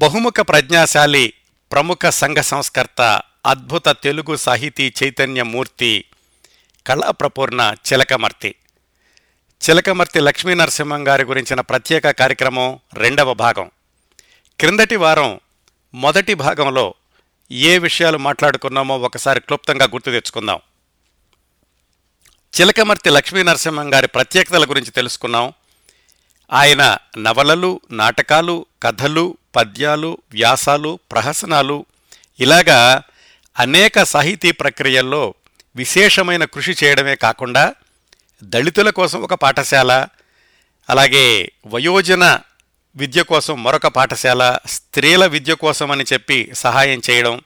బహుముఖ ప్రజ్ఞాశాలి ప్రముఖ సంఘ సంస్కర్త అద్భుత తెలుగు సాహితీ చైతన్యమూర్తి కళాప్రపూర్ణ చిలకమర్తి. చిలకమర్తి లక్ష్మీ నరసింహం గారి గురించిన ప్రత్యేక కార్యక్రమం రెండవ భాగం. క్రిందటి వారం మొదటి భాగంలో ఏ విషయాలు మాట్లాడుకున్నామో ఒకసారి క్లుప్తంగా గుర్తు తెచ్చుకుందాం. చిలకమర్తి లక్ష్మీ నరసింహం గారి ప్రత్యేకతల గురించి తెలుసుకున్నాం. ఆయన నవలలు నాటకాలు కథలు పద్యాలు వ్యాసాలు ప్రహసనాలు. ఇలాగా అనేక సాహితీ ప్రక్రియల్లో విశేషమైన కృషి చేయడమే కాకుండా దళితుల కోసం ఒక పాఠశాల అలాగే వయోజన విద్య కోసం మరొక పాఠశాల స్త్రీల విద్య కోసం అని చెప్పి సహాయం చేయడం.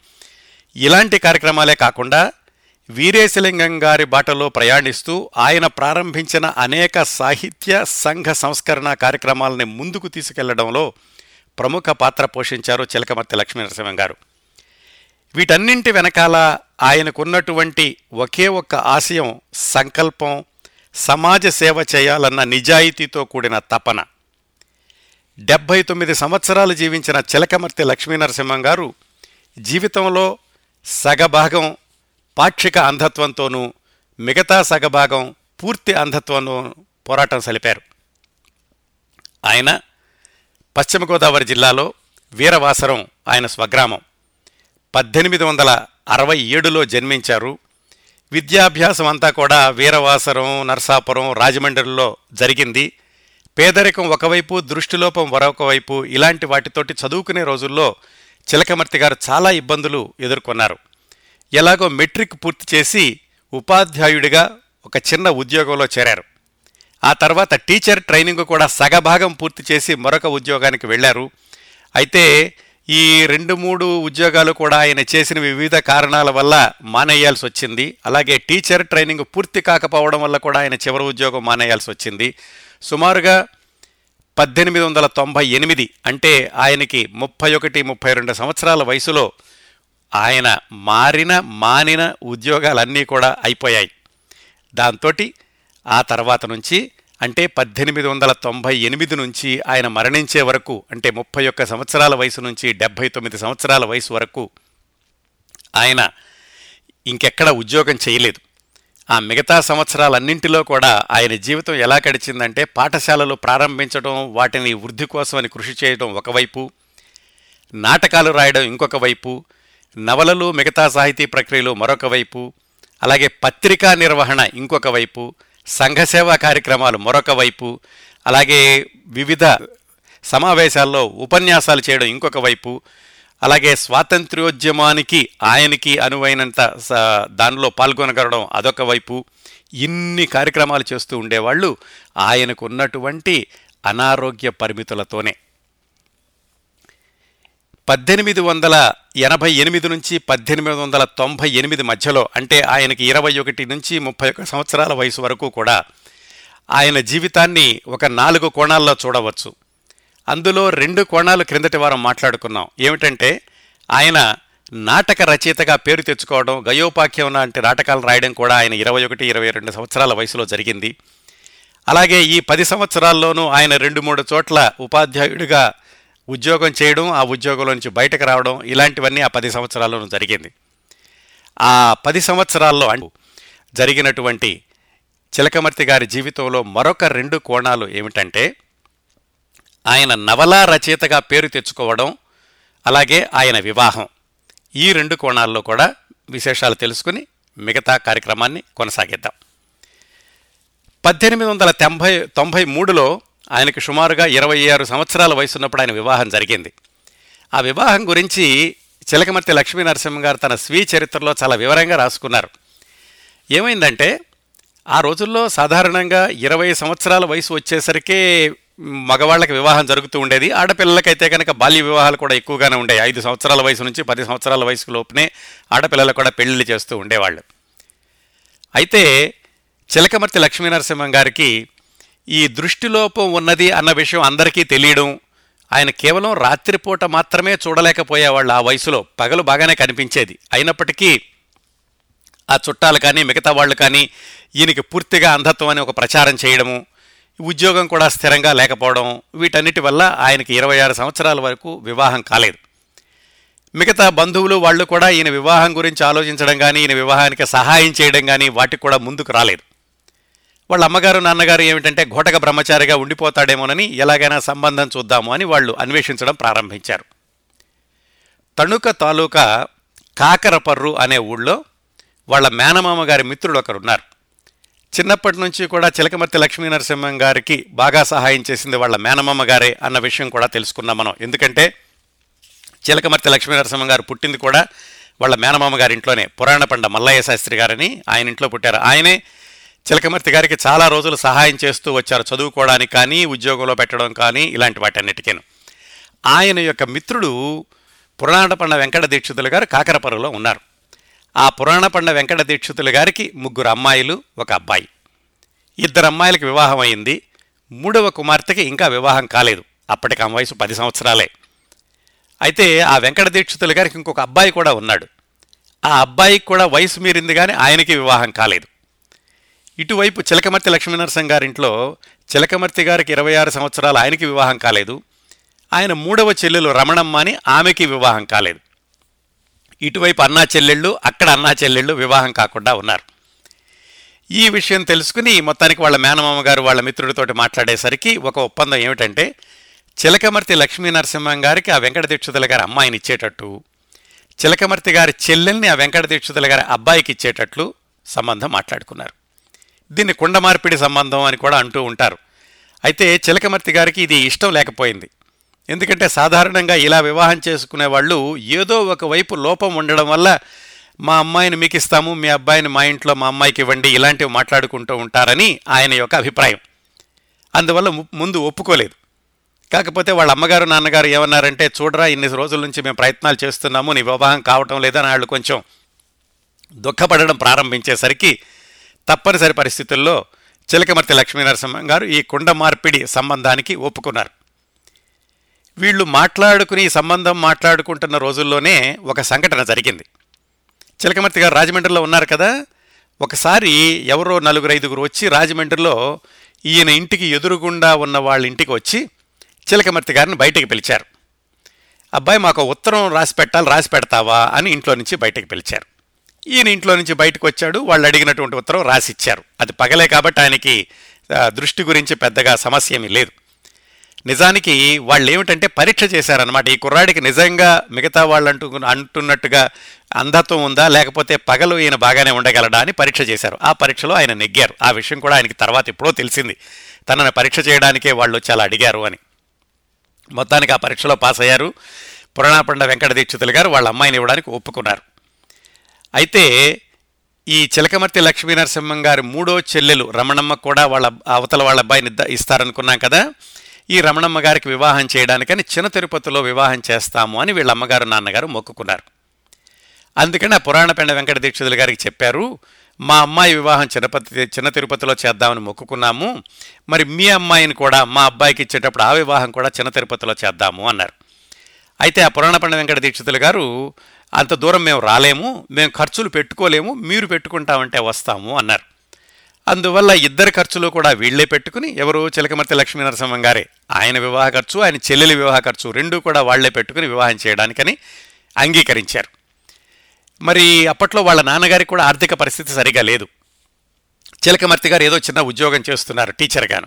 ఇలాంటి కార్యక్రమాలే కాకుండా వీరేశలింగం గారి బాటలో ప్రయాణిస్తూ ఆయన ప్రారంభించిన అనేక సాహిత్య సంఘ సంస్కరణ కార్యక్రమాలని ముందుకు తీసుకెళ్ళడంలో ప్రముఖ పాత్ర పోషించారు చిలకమర్తి లక్ష్మీనరసింహం గారు. వీటన్నింటి వెనకాల ఆయనకున్నటువంటి ఒకే ఒక్క ఆశయం సంకల్పం సమాజ సేవ చేయాలన్న నిజాయితీతో కూడిన తపన. డెబ్భై తొమ్మిది సంవత్సరాలు జీవించిన చిలకమర్తి లక్ష్మీనరసింహం గారు జీవితంలో సగభాగం పాక్షిక అంధత్వంతోనూ మిగతా సగభాగం పూర్తి అంధత్వంలో పోరాటం సలిపారు. ఆయన పశ్చిమ గోదావరి జిల్లాలో వీరవాసరం ఆయన స్వగ్రామం. పద్దెనిమిది వందల అరవై ఏడులో జన్మించారు. విద్యాభ్యాసం అంతా కూడా వీరవాసరం నర్సాపురం రాజమండ్రిలో జరిగింది. పేదరికం ఒకవైపు దృష్టిలోపం మరొక వైపు ఇలాంటి వాటితోటి చదువుకునే రోజుల్లో చిలకమర్తి గారు చాలా ఇబ్బందులు ఎదుర్కొన్నారు. ఎలాగో మెట్రిక్ పూర్తి చేసి ఉపాధ్యాయుడిగా ఒక చిన్న ఉద్యోగంలో చేరారు. ఆ తర్వాత టీచర్ ట్రైనింగ్ కూడా సగభాగం పూర్తి చేసి మరొక ఉద్యోగానికి వెళ్ళారు. అయితే ఈ రెండు మూడు ఉద్యోగాలు కూడా ఆయన చేసిన వివిధ కారణాల వల్ల మానేయాల్సి వచ్చింది. అలాగే టీచర్ ట్రైనింగ్ పూర్తి కాకపోవడం వల్ల కూడా ఆయన చివరి ఉద్యోగం మానేయాల్సి వచ్చింది. సుమారుగా పద్దెనిమిది వందల తొంభై ఎనిమిది అంటే ఆయనకి ముప్పై ఒకటి ముప్పై రెండు సంవత్సరాల వయసులో ఆయన మారిన మానిన ఉద్యోగాలన్నీ కూడా అయిపోయాయి. దాంతో ఆ తర్వాత నుంచి అంటే పద్దెనిమిది వందల తొంభై ఎనిమిది నుంచి ఆయన మరణించే వరకు అంటే ముప్పై ఒక్క సంవత్సరాల వయసు నుంచి డెబ్భై తొమ్మిది సంవత్సరాల వయసు వరకు ఆయన ఇంకెక్కడ ఉద్యోగం చేయలేదు. ఆ మిగతా సంవత్సరాలన్నింటిలో కూడా ఆయన జీవితం ఎలా గడిచిందంటే పాఠశాలలు ప్రారంభించడం వాటిని వృద్ధి కోసమని కృషి చేయడం ఒకవైపు నాటకాలు రాయడం ఇంకొక వైపు నవలలు మిగతా సాహితీ ప్రక్రియలు మరొక వైపు అలాగే పత్రికా నిర్వహణ ఇంకొక వైపు సంఘసేవా కార్యక్రమాలు మరొక వైపు అలాగే వివిధ సమావేశాల్లో ఉపన్యాసాలు చేయడం ఇంకొక వైపు అలాగే స్వాతంత్ర్యోద్యమానికి ఆయనకి అనువైనంత స- దానిలో పాల్గొనగలడం అదొక వైపు. ఇన్ని కార్యక్రమాలు చేస్తూ ఉండేవాళ్ళు ఆయనకు ఉన్నటువంటి అనారోగ్య పరిమితులతోనే. పద్దెనిమిది వందల ఎనభై ఎనిమిది నుంచి పద్దెనిమిది వందల తొంభై ఎనిమిది మధ్యలో అంటే ఆయనకి ఇరవై ఒకటి నుంచి ముప్పై ఒక సంవత్సరాల వయసు వరకు కూడా ఆయన జీవితాన్ని ఒక నాలుగు కోణాల్లో చూడవచ్చు. అందులో రెండు కోణాలు క్రిందటి వారం మాట్లాడుకున్నాం. ఏమిటంటే ఆయన నాటక రచయితగా పేరు తెచ్చుకోవడం గయోపాఖ్యం లాంటి నాటకాలు రాయడం కూడా ఆయన ఇరవై ఒకటి ఇరవై రెండు సంవత్సరాల వయసులో జరిగింది. అలాగే ఈ పది సంవత్సరాల్లోనూ ఆయన రెండు మూడు చోట్ల ఉపాధ్యాయుడిగా ఉద్యోగం చేయడం ఆ ఉద్యోగంలో నుంచి బయటకు రావడం ఇలాంటివన్నీ ఆ పది సంవత్సరాల్లోనూ జరిగింది. ఆ పది సంవత్సరాల్లో అంటూ జరిగినటువంటి చిలకమర్తి గారి జీవితంలో మరొక రెండు కోణాలు ఏమిటంటే ఆయన నవలా రచయితగా పేరు తెచ్చుకోవడం అలాగే ఆయన వివాహం. ఈ రెండు కోణాల్లో కూడా విశేషాలు తెలుసుకుని మిగతా కార్యక్రమాన్ని కొనసాగిద్దాం. పద్దెనిమిది వందల తొంభై తొంభై మూడులో ఆయనకు సుమారుగా ఇరవై ఆరు సంవత్సరాల వయసున్నప్పుడు ఆయన వివాహం జరిగింది. ఆ వివాహం గురించి చిలకమర్తి లక్ష్మీ నరసింహ గారు తన స్వీయ చరిత్రలో చాలా వివరంగా రాసుకున్నారు. ఏమైందంటే ఆ రోజుల్లో సాధారణంగా ఇరవై సంవత్సరాల వయసు వచ్చేసరికే మగవాళ్ళకి వివాహం జరుగుతూ ఉండేది. ఆడపిల్లలకైతే కనుక బాల్య వివాహాలు కూడా ఎక్కువగానే ఉండేవి. ఐదు సంవత్సరాల వయసు నుంచి పది సంవత్సరాల వయసు లోపునే ఆడపిల్లలు కూడా పెళ్ళిళ్ళు చేస్తూ ఉండేవాళ్ళు. అయితే చిలకమర్తి లక్ష్మీనరసింహం గారికి ఈ దృష్టిలోపం ఉన్నది అన్న విషయం అందరికీ తెలియడం ఆయన కేవలం రాత్రిపూట మాత్రమే చూడలేకపోయేవాళ్ళు ఆ వయసులో. పగలు బాగానే కనిపించేది. అయినప్పటికీ ఆ చుట్టాలు కానీ మిగతా వాళ్ళు కానీ ఈయనకి పూర్తిగా అంధత్వం అని ఒక ప్రచారం చేయడము ఉద్యోగం కూడా స్థిరంగా లేకపోవడం వీటన్నిటి వల్ల ఆయనకి ఇరవై ఆరు సంవత్సరాల వరకు వివాహం కాలేదు. మిగతా బంధువులు వాళ్ళు కూడా ఈయన వివాహం గురించి ఆలోచించడం కానీ ఈయన వివాహానికి సహాయం చేయడం కానీ వాటికి కూడా ముందుకు రాలేదు. వాళ్ళ అమ్మగారు నాన్నగారు ఏమిటంటే ఘోటక బ్రహ్మచారిగా ఉండిపోతాడేమోనని ఎలాగైనా సంబంధం చూద్దాము అని వాళ్ళు అన్వేషించడం ప్రారంభించారు. తణుక తాలూకా కాకరపర్రు అనే ఊళ్ళో వాళ్ళ మేనమామ గారి మిత్రుడు ఒకరున్నారు. చిన్నప్పటి నుంచి కూడా చిలకమర్తి లక్ష్మీనరసింహం గారికి బాగా సహాయం చేసింది వాళ్ళ మేనమామ గారే అన్న విషయం కూడా తెలుసుకున్నాం మనం. ఎందుకంటే చిలకమర్తి లక్ష్మీనరసింహం గారు పుట్టింది కూడా వాళ్ళ మేనమామ గారి ఇంట్లోనే. పురాణ పండ మల్లయ్య శాస్త్రి గారని ఆయన ఇంట్లో పుట్టారు. ఆయనే చిలకమర్తి గారికి చాలా రోజులు సహాయం చేస్తూ వచ్చారు చదువుకోవడానికి కానీ ఉద్యోగంలో పెట్టడం కానీ ఇలాంటి వాటన్నిటికేను. ఆయన యొక్క మిత్రుడు పురాణపండ వెంకట దీక్షితులు గారు కాకరపరులో ఉన్నారు. ఆ పురాణపండ వెంకట దీక్షితులు గారికి ముగ్గురు అమ్మాయిలు ఒక అబ్బాయి. ఇద్దరు అమ్మాయిలకు వివాహం అయింది. మూడవ కుమార్తెకి ఇంకా వివాహం కాలేదు. అప్పటికి ఆమె వయసు పది సంవత్సరాలే. అయితే ఆ వెంకట దీక్షితులు గారికి ఇంకొక అబ్బాయి కూడా ఉన్నాడు. ఆ అబ్బాయికి కూడా వయసు మీరింది కానీ ఆయనకి వివాహం కాలేదు. ఇటువైపు చిలకమర్తి లక్ష్మీనరసింహ గారింట్లో చిలకమర్తి గారికి ఇరవై ఆరు సంవత్సరాలు ఆయనకి వివాహం కాలేదు. ఆయన మూడవ చెల్లెలు రమణమ్మ అని ఆమెకి వివాహం కాలేదు. ఇటువైపు అన్నా చెల్లెళ్ళు అక్కడ అన్నా చెల్లెళ్ళు వివాహం కాకుండా ఉన్నారు. ఈ విషయం తెలుసుకుని మొత్తానికి వాళ్ళ మేనమామ గారు వాళ్ళ మిత్రుడితోటి మాట్లాడేసరికి ఒక ఒప్పందం ఏమిటంటే చిలకమర్తి లక్ష్మీ నరసింహం గారికి ఆ వెంకట దీక్షితుల గారి అమ్మాయిని ఇచ్చేటట్టు చిలకమర్తి గారి చెల్లెల్ని ఆ వెంకట దీక్షితుల గారి అబ్బాయికి ఇచ్చేటట్లు సంబంధం మాట్లాడుకున్నారు. దీన్ని కుండ మార్పిడి సంబంధం అని కూడా అంటూ ఉంటారు. అయితే చిలకమర్తి గారికి ఇది ఇష్టం లేకపోయింది. ఎందుకంటే సాధారణంగా ఇలా వివాహం చేసుకునే వాళ్ళు ఏదో ఒక వైపు లోపం ఉండడం వల్ల మా అమ్మాయిని మీకు ఇస్తాము మీ అబ్బాయిని మా ఇంట్లో మా అమ్మాయికి ఇవ్వండి ఇలాంటివి మాట్లాడుకుంటూ ఉంటారని ఆయన యొక్క అభిప్రాయం. అందువల్ల ము- ముందు ఒప్పుకోలేదు. కాకపోతే వాళ్ళ అమ్మగారు నాన్నగారు ఏమన్నారంటే చూడరా ఇన్ని రోజుల నుంచి మేము ప్రయత్నాలు చేస్తున్నాము నీ వివాహం కావటం లేదని వాళ్ళు కొంచెం దుఃఖపడడం ప్రారంభించేసరికి తప్పనిసరి పరిస్థితుల్లో చిలకమర్తి లక్ష్మీనరసింహం గారు ఈ కుండ మార్పిడి సంబంధానికి ఒప్పుకున్నారు. వీళ్ళు మాట్లాడుకుని ఈ సంబంధం మాట్లాడుకుంటున్న రోజుల్లోనే ఒక సంఘటన జరిగింది. చిలకమర్తి గారు రాజమండ్రిలో ఉన్నారు కదా ఒకసారి ఎవరో నలుగురు ఐదుగురు వచ్చి రాజమండ్రిలో ఈయన ఇంటికి ఎదురుగుండా ఉన్న వాళ్ళ ఇంటికి వచ్చి చిలకమర్తి గారిని బయటకు పిలిచారు. అబ్బాయి మాకు ఉత్తరం రాసి పెట్టాలి రాసి పెడతావా? అని ఇంట్లో నుంచి బయటకు పిలిచారు. ఈయన ఇంట్లో నుంచి బయటకు వచ్చాడు. వాళ్ళు అడిగినటువంటి ఉత్తరం రాసి ఇచ్చారు అది పగలే కాబట్టి ఆయనకి దృష్టి గురించి పెద్దగా సమస్య ఏమీ లేదు. నిజానికి వాళ్ళు ఏమిటంటే పరీక్ష చేశారనమాట ఈ కుర్రాడికి నిజంగా మిగతా వాళ్ళు అంటూ అంటున్నట్టుగా అంధత్వం ఉందా? లేకపోతే పగలు ఈయన బాగానే ఉండగలడా అని పరీక్ష చేశారు. ఆ పరీక్షలో ఆయన నెగ్గారు. ఆ విషయం కూడా ఆయనకి తర్వాత ఎప్పుడో తెలిసింది. తనను పరీక్ష చేయడానికే వాళ్ళు వచ్చి అలా అడిగారు అని. మొత్తానికి ఆ పరీక్షలో పాస్ అయ్యారు పురాణాపండ వెంకట దీక్షితులు గారు వాళ్ళ అమ్మాయిని ఇవ్వడానికి ఒప్పుకున్నారు. అయితే ఈ చిలకమర్తి లక్ష్మీ నరసింహం గారి మూడో చెల్లెలు రమణమ్మ కూడా వాళ్ళ అవతల వాళ్ళ అబ్బాయిని ఇస్తారనుకున్నాం కదా. ఈ రమణమ్మ గారికి వివాహం చేయడానికని చిన్న తిరుపతిలో వివాహం చేస్తాము అని వీళ్ళ అమ్మగారు నాన్నగారు మొక్కుకున్నారు. అందుకని ఆ పురాణపెండ వెంకట దీక్షితులు గారికి చెప్పారు మా అమ్మాయి వివాహం చిన్నపతి చిన్న తిరుపతిలో చేద్దామని మొక్కుకున్నాము. మరి మీ అమ్మాయిని కూడా మా అబ్బాయికి ఇచ్చేటప్పుడు ఆ వివాహం కూడా చిన్న తిరుపతిలో చేద్దాము అన్నారు. అయితే ఆ పురాణపండ వెంకట దీక్షితులు గారు అంత దూరం మేము రాలేము మేము ఖర్చులు పెట్టుకోలేము మీరు పెట్టుకుంటామంటే వస్తాము అన్నారు. అందువల్ల ఇద్దరి ఖర్చులు కూడా వీళ్ళే పెట్టుకుని ఎవరు చిలకమర్తి లక్ష్మీ నరసింహం గారే ఆయన వివాహ ఖర్చు ఆయన చెల్లెలి వివాహ ఖర్చు రెండూ కూడా వాళ్ళే పెట్టుకుని వివాహం చేయడానికని అంగీకరించారు. మరి అప్పట్లో వాళ్ళ నాన్నగారికి కూడా ఆర్థిక పరిస్థితి సరిగా లేదు. చిలకమర్తి గారు ఏదో చిన్న ఉద్యోగం చేస్తున్నారు టీచర్గాను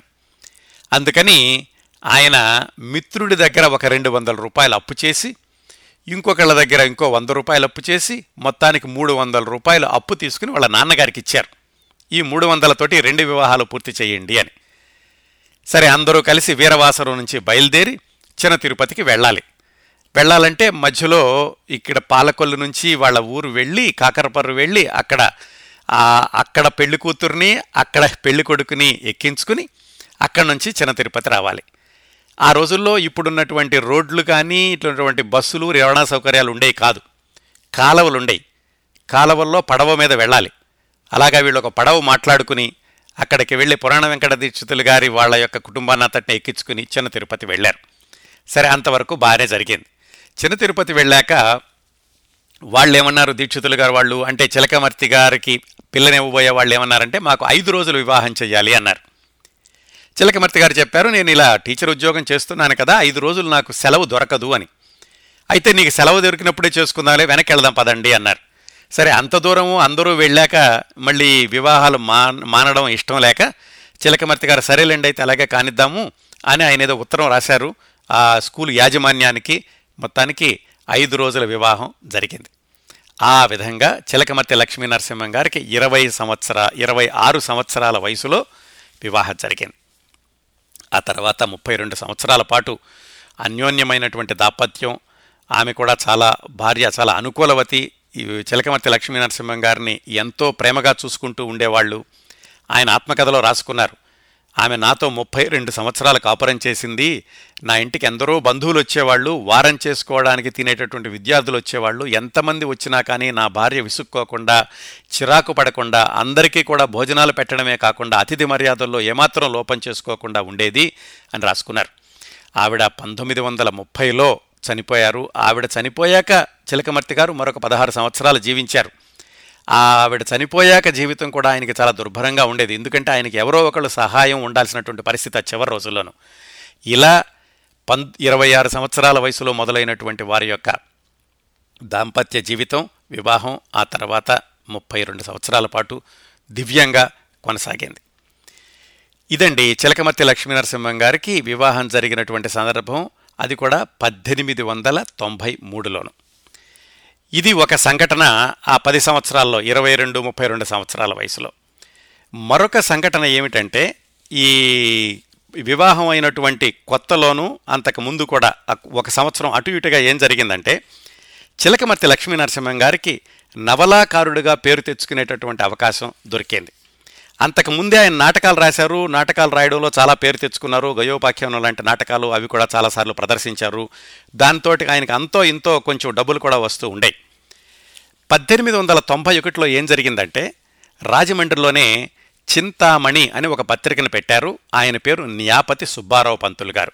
అందుకని ఆయన మిత్రుడి దగ్గర ఒక రెండు వందల రూపాయలు అప్పు చేసి ఇంకొకళ్ళ దగ్గర ఇంకో వంద రూపాయలు అప్పు చేసి మొత్తానికి మూడు వందల రూపాయలు అప్పు తీసుకుని వాళ్ళ నాన్నగారికి ఇచ్చారు. ఈ మూడు వందలతోటి రెండు వివాహాలు పూర్తి చేయండి అని. సరే అందరూ కలిసి వీరవాసరం నుంచి బయలుదేరి చిన్న తిరుపతికి వెళ్ళాలి. వెళ్ళాలంటే మధ్యలో ఇక్కడ పాలకొల్లు నుంచి వాళ్ళ ఊరు వెళ్ళి కాకరపర్రు వెళ్ళి అక్కడ అక్కడ పెళ్ళి కూతుర్ని అక్కడ పెళ్ళి కొడుకుని ఎక్కించుకుని అక్కడి నుంచి చిన్న తిరుపతి రావాలి. ఆ రోజుల్లో ఇప్పుడున్నటువంటి రోడ్లు కానీ ఇటువంటి బస్సులు రవాణా సౌకర్యాలు ఉండేవి కాదు. కాలవలు ఉండేవి. కాలవల్లో పడవ మీద వెళ్ళాలి. అలాగా వీళ్ళు ఒక పడవ మాట్లాడుకుని అక్కడికి వెళ్ళి పురాణ వెంకట దీక్షితులు గారి వాళ్ళ యొక్క కుటుంబాన్ని అంతటిని ఎక్కించుకుని చిన్న తిరుపతి వెళ్ళారు. సరే అంతవరకు బాగానే జరిగింది. చిన్న తిరుపతి వెళ్ళాక వాళ్ళు ఏమన్నారు దీక్షితులు గారు వాళ్ళు? అంటే చిలకమర్తి గారికి పిల్లనివ్వబోయే వాళ్ళు ఏమన్నారంటే మాకు ఐదు రోజులు వివాహం చేయాలి అన్నారు. చిలకమర్తి గారు చెప్పారు నేను ఇలా టీచర్ ఉద్యోగం చేస్తున్నాను కదా ఐదు రోజులు నాకు సెలవు దొరకదు అని. అయితే నీకు సెలవు దొరికినప్పుడే చేసుకుందాంలే వెనక్కి వెళ్దాం పదండి అన్నారు. సరే అంత దూరము అందరూ వెళ్ళాక మళ్ళీ వివాహాలు మా మానడం ఇష్టం లేక చిలకమర్తి గారు సరేలేండి అయితే అలాగే కానిద్దాము అని ఆయన ఏదో ఉత్తరం రాశారు. ఆ స్కూల్ యాజమాన్యానికి మొత్తానికి ఐదు రోజుల వివాహం జరిగింది. ఆ విధంగా చిలకమర్తి లక్ష్మీ నరసింహం గారికి ఇరవై సంవత్సర ఇరవై ఆరు సంవత్సరాల వయసులో వివాహం జరిగింది. ఆ తర్వాత ముప్పై రెండు సంవత్సరాల పాటు అన్యోన్యమైనటువంటి దాంపత్యం ఆమె కూడా చాలా భార్య చాలా అనుకూలవతి. చిలకమర్తి లక్ష్మీ నరసింహం గారిని ఎంతో ప్రేమగా చూసుకుంటూ ఉండేవాళ్ళు. ఆయన ఆత్మకథలో రాసుకున్నారు. ఆమె నాతో ముప్పై రెండు సంవత్సరాలు కాపురం చేసింది. నా ఇంటికి ఎందరో బంధువులు వచ్చేవాళ్ళు వారం చేసుకోవడానికి తినేటటువంటి విద్యార్థులు వచ్చేవాళ్ళు. ఎంతమంది వచ్చినా కానీ నా భార్య విసుక్కోకుండా చిరాకు పడకుండా అందరికీ కూడా భోజనాలు పెట్టడమే కాకుండా అతిథి మర్యాదల్లో ఏమాత్రం లోపం చేసుకోకుండా ఉండేది అని రాసుకున్నారు. ఆవిడ పంతొమ్మిది వందల ముప్పైలో చనిపోయారు. ఆవిడ చనిపోయాక చిలకమర్తి గారు మరొక పదహారు సంవత్సరాలు జీవించారు. ఆవిడ చనిపోయాక జీవితం కూడా ఆయనకి చాలా దుర్భరంగా ఉండేది. ఎందుకంటే ఆయనకి ఎవరో ఒకళ్ళు సహాయం ఉండాల్సినటువంటి పరిస్థితి ఆ చివరి రోజుల్లోనూ. ఇలా పం ఇరవై ఆరు సంవత్సరాల వయసులో మొదలైనటువంటి వారి యొక్క దాంపత్య జీవితం వివాహం ఆ తర్వాత ముప్పై రెండు సంవత్సరాల పాటు దివ్యంగా కొనసాగింది. ఇదండి చిలకమర్తి లక్ష్మీనరసింహం గారికి వివాహం జరిగినటువంటి సందర్భం. అది కూడా పద్దెనిమిది వందల తొంభై మూడులోను. ఇది ఒక సంఘటన ఆ పది సంవత్సరాల్లో ఇరవై రెండు ముప్పై రెండు సంవత్సరాల వయసులో. మరొక సంఘటన ఏమిటంటే ఈ వివాహం అయినటువంటి కొత్తలోనూ అంతకు ముందు కూడా ఒక సంవత్సరం అటు ఇటుగా ఏం జరిగిందంటే చిలకమర్తి లక్ష్మీ నరసింహం గారికి నవలాకారుడిగా పేరు తెచ్చుకునేటటువంటి అవకాశం దొరికింది. అంతకు ముందే ఆయన నాటకాలు రాశారు. నాటకాలు రాయడంలో చాలా పేరు తెచ్చుకున్నారు. గయోపాఖ్యానం లాంటి నాటకాలు అవి కూడా చాలాసార్లు ప్రదర్శించారు. దాంతో ఆయనకు అంతో ఇంతో కొంచెం డబ్బులు కూడా వస్తూ ఉండే. పద్దెనిమిది వందల తొంభై ఒకటిలో ఏం జరిగిందంటే రాజమండ్రిలోనే చింతామణి అని ఒక పత్రికను పెట్టారు. ఆయన పేరు న్యాపతి సుబ్బారావు పంతులు గారు.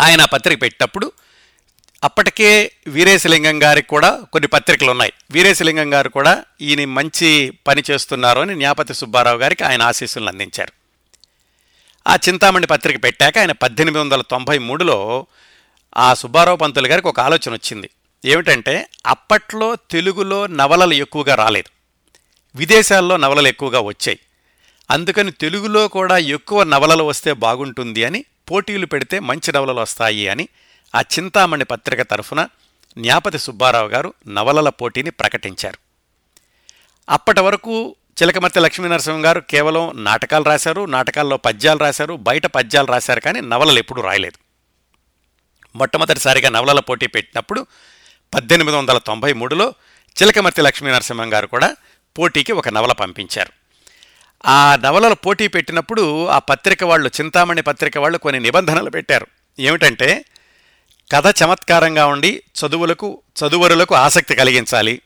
ఆయన ఆ పత్రిక పెట్టినప్పుడు అప్పటికే వీరేశలింగం గారికి కూడా కొన్ని పత్రికలు ఉన్నాయి. వీరేశలింగం గారు కూడా ఈయన మంచి పని చేస్తున్నారు అని న్యాపతి సుబ్బారావు గారికి ఆయన ఆశీస్సులను అందించారు. ఆ చింతామణి పత్రిక పెట్టాక ఆయన పద్దెనిమిది వందల తొంభై మూడులో ఆ సుబ్బారావు పంతులు గారికి ఒక ఆలోచన వచ్చింది. ఏమిటంటే అప్పట్లో తెలుగులో నవలలు ఎక్కువగా రాలేదు. విదేశాల్లో నవలలు ఎక్కువగా వచ్చాయి. అందుకని తెలుగులో కూడా ఎక్కువ నవలలు వస్తే బాగుంటుంది అని పోటీలు పెడితే మంచి నవలలు వస్తాయి అని ఆ చింతామణి పత్రిక తరఫున న్యాపతి సుబ్బారావు గారు నవలల పోటీని ప్రకటించారు. అప్పటి వరకు చిలకమర్తి లక్ష్మీనరసింహం గారు కేవలం నాటకాలు రాశారు నాటకాల్లో పద్యాలు రాశారు బయట పద్యాలు రాశారు కానీ నవలలు ఎప్పుడూ రాయలేదు. మొట్టమొదటిసారిగా నవలల పోటీ పెట్టినప్పుడు పద్దెనిమిది వందల తొంభై మూడులో చిలకమర్తి లక్ష్మీనరసింహం గారు కూడా పోటీకి ఒక నవల పంపించారు. ఆ నవలల పోటీ పెట్టినప్పుడు ఆ పత్రిక వాళ్ళు చింతామణి పత్రిక వాళ్ళు కొన్ని నిబంధనలు పెట్టారు. ఏమిటంటే కథ చమత్కారంగా ఉండి చదువులకు చదువరులకు ఆసక్తి కలిగించాలి.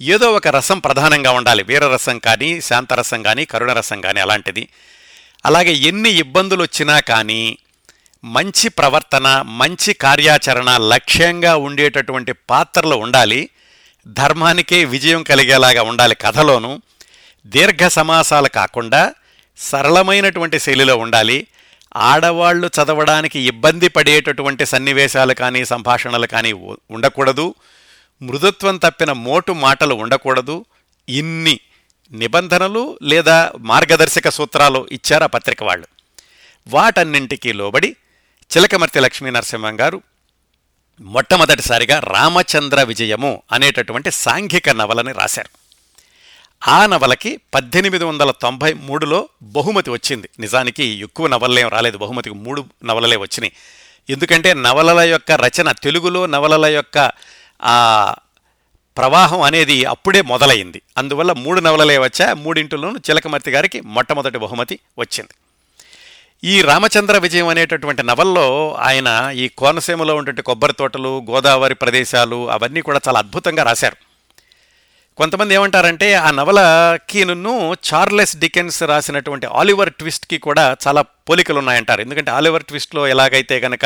ఏదో ఒక రసం ప్రధానంగా ఉండాలి. వీరరసం కానీ శాంతరసం కానీ కరుణరసం కానీ అలాంటిది. అలాగే ఎన్ని ఇబ్బందులు వచ్చినా కానీ మంచి ప్రవర్తన మంచి కార్యాచరణ లక్ష్యంగా ఉండేటటువంటి పాత్రలు ఉండాలి. ధర్మానికే విజయం కలిగేలాగా ఉండాలి కథలోనూ. దీర్ఘ సమాసాలు కాకుండా సరళమైనటువంటి శైలిలో ఉండాలి. ఆడవాళ్ళు చదవడానికి ఇబ్బంది పడేటటువంటి సన్నివేశాలు కానీ సంభాషణలు కానీ ఉండకూడదు. మృదుత్వం తప్పిన మోటు మాటలు ఉండకూడదు. ఇన్ని నిబంధనలు లేదా మార్గదర్శక సూత్రాలు ఇచ్చారు ఆ పత్రిక వాళ్ళు. వాటన్నింటికీ లోబడి చిలకమర్తి లక్ష్మీ నరసింహం గారు మొట్టమొదటిసారిగా రామచంద్ర విజయము అనేటటువంటి సాంఘిక నవలని రాశారు. ఆ నవలకి పద్దెనిమిది వందల తొంభై మూడులో బహుమతి వచ్చింది. నిజానికి ఎక్కువ నవలలేం రాలేదు. బహుమతికి మూడు నవలలే వచ్చినాయి. ఎందుకంటే నవలల యొక్క రచన తెలుగులో నవలల యొక్క ఆ ప్రవాహం అనేది అప్పుడే మొదలైంది. అందువల్ల మూడు నవలలే వచ్చా మూడింటిలోనూ చిలకమర్తి గారికి మొట్టమొదటి బహుమతి వచ్చింది. ఈ రామచంద్ర విజయం అనేటటువంటి నవల్లో ఆయన ఈ కోనసీమలో ఉన్నటువంటి కొబ్బరి తోటలు గోదావరి ప్రదేశాలు అవన్నీ కూడా చాలా అద్భుతంగా రాశారు. కొంతమంది ఏమంటారంటే ఆ నవలకి నన్ను చార్లెస్ డికెన్స్ రాసినటువంటి ఆలివర్ ట్విస్ట్కి కూడా చాలా పోలికలు ఉన్నాయంటారు ఎందుకంటే ఆలివర్ ట్విస్ట్లో ఎలాగైతే కనుక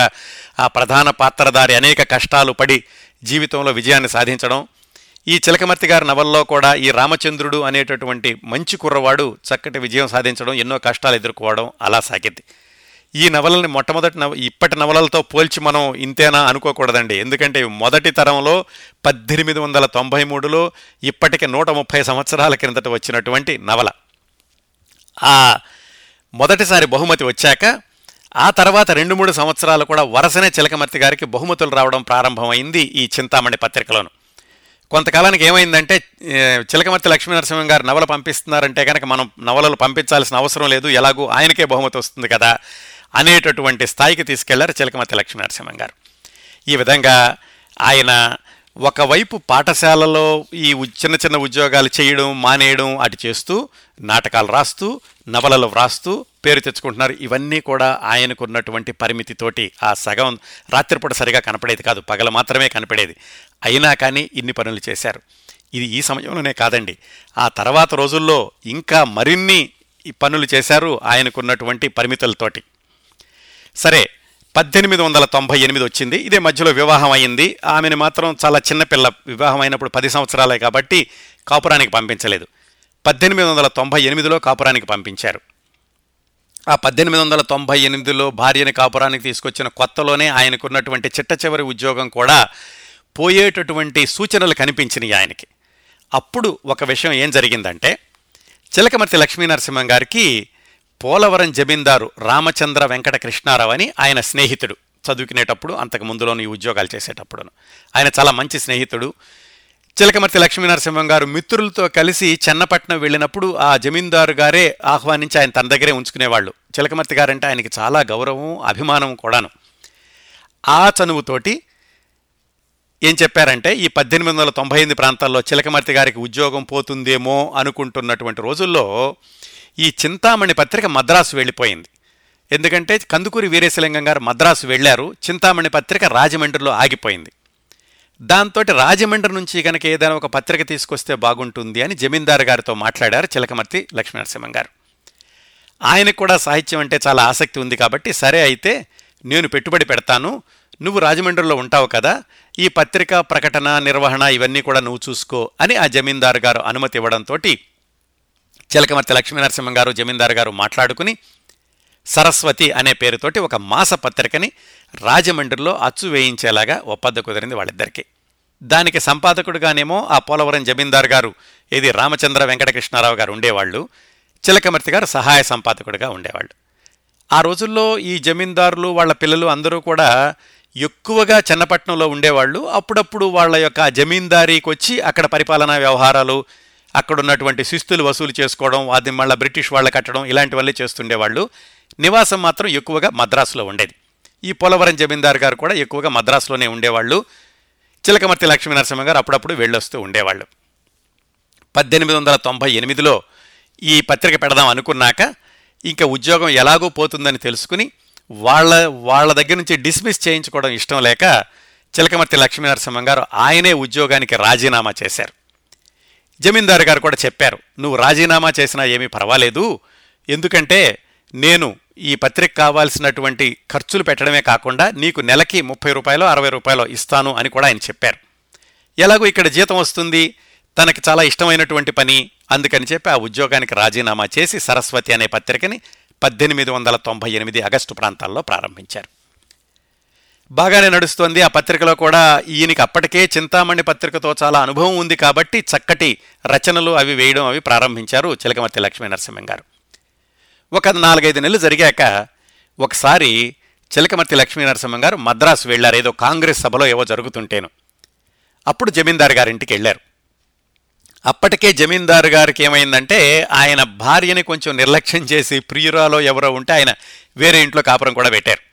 ఆ ప్రధాన పాత్రధారి అనేక కష్టాలు పడి జీవితంలో విజయాన్ని సాధించడం ఈ చిలకమర్తి గారి నవల్లో కూడా ఈ రామచంద్రుడు అనేటటువంటి మంచి కుర్రవాడు చక్కటి విజయం సాధించడం ఎన్నో కష్టాలు ఎదుర్కోవడం అలా సాగింది. ఈ నవలని మొట్టమొదటి నవ ఇప్పటి నవలలతో పోల్చి మనం ఇంతేనా అనుకోకూడదండి. ఎందుకంటే మొదటి తరంలో పద్దెనిమిది వందల తొంభై మూడులో ఇప్పటికి నూట ముప్పై సంవత్సరాల క్రిందట వచ్చినటువంటి నవల. ఆ మొదటిసారి బహుమతి వచ్చాక ఆ తర్వాత రెండు మూడు సంవత్సరాలు కూడా వరుసనే చిలకమర్తి గారికి బహుమతులు రావడం ప్రారంభమైంది ఈ చింతామణి పత్రికలోను. కొంతకాలానికి ఏమైందంటే చిలకమర్తి లక్ష్మీనరసింహం గారు నవల పంపిస్తున్నారంటే కనుక మనం నవలలు పంపించాల్సిన అవసరం లేదు ఎలాగూ ఆయనకే బహుమతి వస్తుంది కదా. అనేటటువంటి స్థాయికి తీసుకెళ్ళారు చిలకమతి లక్ష్మీనరసింహం గారు. ఈ విధంగా ఆయన ఒకవైపు పాఠశాలలో ఈ చిన్న చిన్న ఉద్యోగాలు చేయడం మానేయడం అటు చేస్తూ నాటకాలు రాస్తూ నవలలు వ్రాస్తూ పేరు తెచ్చుకుంటున్నారు. ఇవన్నీ కూడా ఆయనకున్నటువంటి పరిమితితోటి ఆ సగం రాత్రిపూట సరిగా కనపడేది కాదు. పగల మాత్రమే కనపడేది. అయినా కానీ ఇన్ని పనులు చేశారు. ఇది ఈ సమయంలోనే కాదండి. ఆ తర్వాత రోజుల్లో ఇంకా మరిన్ని ఈ పనులు చేశారు ఆయనకున్నటువంటి పరిమితులతోటి. సరే పద్దెనిమిది వందల తొంభై ఎనిమిది వచ్చింది. ఇదే మధ్యలో వివాహం అయింది. ఆమెను మాత్రం చాలా చిన్నపిల్ల వివాహం అయినప్పుడు పది సంవత్సరాలే కాబట్టి కాపురానికి పంపించలేదు. పద్దెనిమిది వందల తొంభై ఎనిమిదిలో కాపురానికి పంపించారు. ఆ పద్దెనిమిది వందల తొంభై ఎనిమిదిలో భార్యని కాపురానికి తీసుకొచ్చిన కొత్తలోనే ఆయనకున్నటువంటి చిట్ట చివరి ఉద్యోగం కూడా పోయేటటువంటి సూచనలు కనిపించినాయి ఆయనకి. అప్పుడు ఒక విషయం ఏం జరిగిందంటే చిలకమర్తి లక్ష్మీనరసింహం గారికి పోలవరం జమీందారు రామచంద్ర వెంకట కృష్ణారావు అని ఆయన స్నేహితుడు. చదువుకునేటప్పుడు అంతకు ముందులోని ఉద్యోగాలు చేసేటప్పుడును. ఆయన చాలా మంచి స్నేహితుడు. చిలకమర్తి లక్ష్మీనరసింహం గారు మిత్రులతో కలిసి చెన్నపట్నం వెళ్ళినప్పుడు ఆ జమీందారు గారే ఆహ్వానించి ఆయన తన దగ్గరే ఉంచుకునేవాళ్ళు. చిలకమర్తి గారంటే ఆయనకి చాలా గౌరవం అభిమానం కూడాను. ఆ చనువుతోటి ఏం చెప్పారంటే ఈ పద్దెనిమిది వందల తొంభై ఎనిమిది ప్రాంతాల్లో చిలకమర్తి గారికి ఉద్యోగం పోతుందేమో అనుకుంటున్నటువంటి రోజుల్లో ఈ చింతామణి పత్రిక మద్రాసు వెళ్ళిపోయింది. ఎందుకంటే కందుకూరి వీరేశలింగం గారు మద్రాసు వెళ్ళారు చింతామణి పత్రిక రాజమండ్రిలో ఆగిపోయింది. దాంతో రాజమండ్రి నుంచి కనుక ఏదైనా ఒక పత్రిక తీసుకొస్తే బాగుంటుంది అని జమీందారు గారితో మాట్లాడారు చిలకమర్తి లక్ష్మీనరసింహం గారు. ఆయనకు కూడా సాహిత్యం అంటే చాలా ఆసక్తి ఉంది కాబట్టి సరే అయితే నేను పెట్టుబడి పెడతాను నువ్వు రాజమండ్రిలో ఉంటావు కదా ఈ పత్రిక ప్రకటన నిర్వహణ ఇవన్నీ కూడా నువ్వు చూసుకో అని ఆ జమీందారు గారు అనుమతి ఇవ్వడంతో చిలకమర్తి లక్ష్మీనరసింహం గారు జమీందారు గారు మాట్లాడుకుని సరస్వతి అనే పేరుతోటి ఒక మాస పత్రికని రాజమండ్రిలో అచ్చు వేయించేలాగా ఒప్పంద కుదిరింది వాళ్ళిద్దరికీ. దానికి సంపాదకుడుగానేమో ఆ పోలవరం జమీందారు గారు ఇది రామచంద్ర వెంకటకృష్ణారావు గారు ఉండేవాళ్ళు. చిలకమర్తి గారు సహాయ సంపాదకుడిగా ఉండేవాళ్ళు. ఆ రోజుల్లో ఈ జమీందారులు వాళ్ళ పిల్లలు అందరూ కూడా ఎక్కువగా చెన్నపట్నంలో ఉండేవాళ్ళు. అప్పుడప్పుడు వాళ్ళ యొక్క జమీందారీకి వచ్చి అక్కడ పరిపాలనా వ్యవహారాలు అక్కడ ఉన్నటువంటి శిస్తులు వసూలు చేసుకోవడం అది మళ్ళీ బ్రిటిష్ వాళ్ళ కట్టడం ఇలాంటివన్నీ చేస్తుండేవాళ్ళు. నివాసం మాత్రం ఎక్కువగా మద్రాసులో ఉండేది. ఈ పోలవరం జమీందార్ గారు కూడా ఎక్కువగా మద్రాసులోనే ఉండేవాళ్ళు. చిలకమర్తి లక్ష్మీనరసింహ గారు అప్పుడప్పుడు వెళ్ళొస్తూ ఉండేవాళ్ళు. పద్దెనిమిది వందల తొంభై ఎనిమిదిలో ఈ పత్రిక పెడదాం అనుకున్నాక ఇంకా ఉద్యోగం ఎలాగో పోతుందని తెలుసుకుని వాళ్ళ వాళ్ళ దగ్గర నుంచి డిస్మిస్ చేయించుకోవడం ఇష్టం లేక చిలకమర్తి లక్ష్మీనరసింహం గారు ఆయనే ఉద్యోగానికి రాజీనామా చేశారు. జమీందారు గారు కూడా చెప్పారు నువ్వు రాజీనామా చేసినా ఏమీ పర్వాలేదు. ఎందుకంటే నేను ఈ పత్రిక కావాల్సినటువంటి ఖర్చులు పెట్టడమే కాకుండా నీకు నెలకి ముప్పై రూపాయలు అరవై రూపాయలు ఇస్తాను అని కూడా ఆయన చెప్పారు. ఎలాగో ఇక్కడ జీతం వస్తుంది తనకి చాలా ఇష్టమైనటువంటి పని. అందుకని చెప్పి ఆ ఉద్యోగానికి రాజీనామా చేసి సరస్వతి అనే పత్రికని పద్దెనిమిది వందల తొంభై ఎనిమిది ఆగస్టు ప్రాంతాల్లో ప్రారంభించారు. బాగానే నడుస్తోంది. ఆ పత్రికలో కూడా ఈయనకి అప్పటికే చింతామణి పత్రికతో చాలా అనుభవం ఉంది కాబట్టి చక్కటి రచనలు అవి వేయడం అవి ప్రారంభించారు చిలకమర్తి లక్ష్మీ నరసింహం గారు. ఒక నాలుగైదు నెలలు జరిగాక ఒకసారి చిలకమర్తి లక్ష్మీ నరసింహం గారు మద్రాసు వెళ్ళారు. ఏదో కాంగ్రెస్ సభలో ఏవో జరుగుతుంటేను. అప్పుడు జమీందారు గారింటికి వెళ్ళారు. అప్పటికే జమీందారు గారికి ఏమైందంటే ఆయన భార్యని కొంచెం నిర్లక్ష్యం చేసి ప్రియురాలో ఎవరో ఉంటే ఆయన వేరే ఇంట్లో కాపురం కూడా పెట్టారు.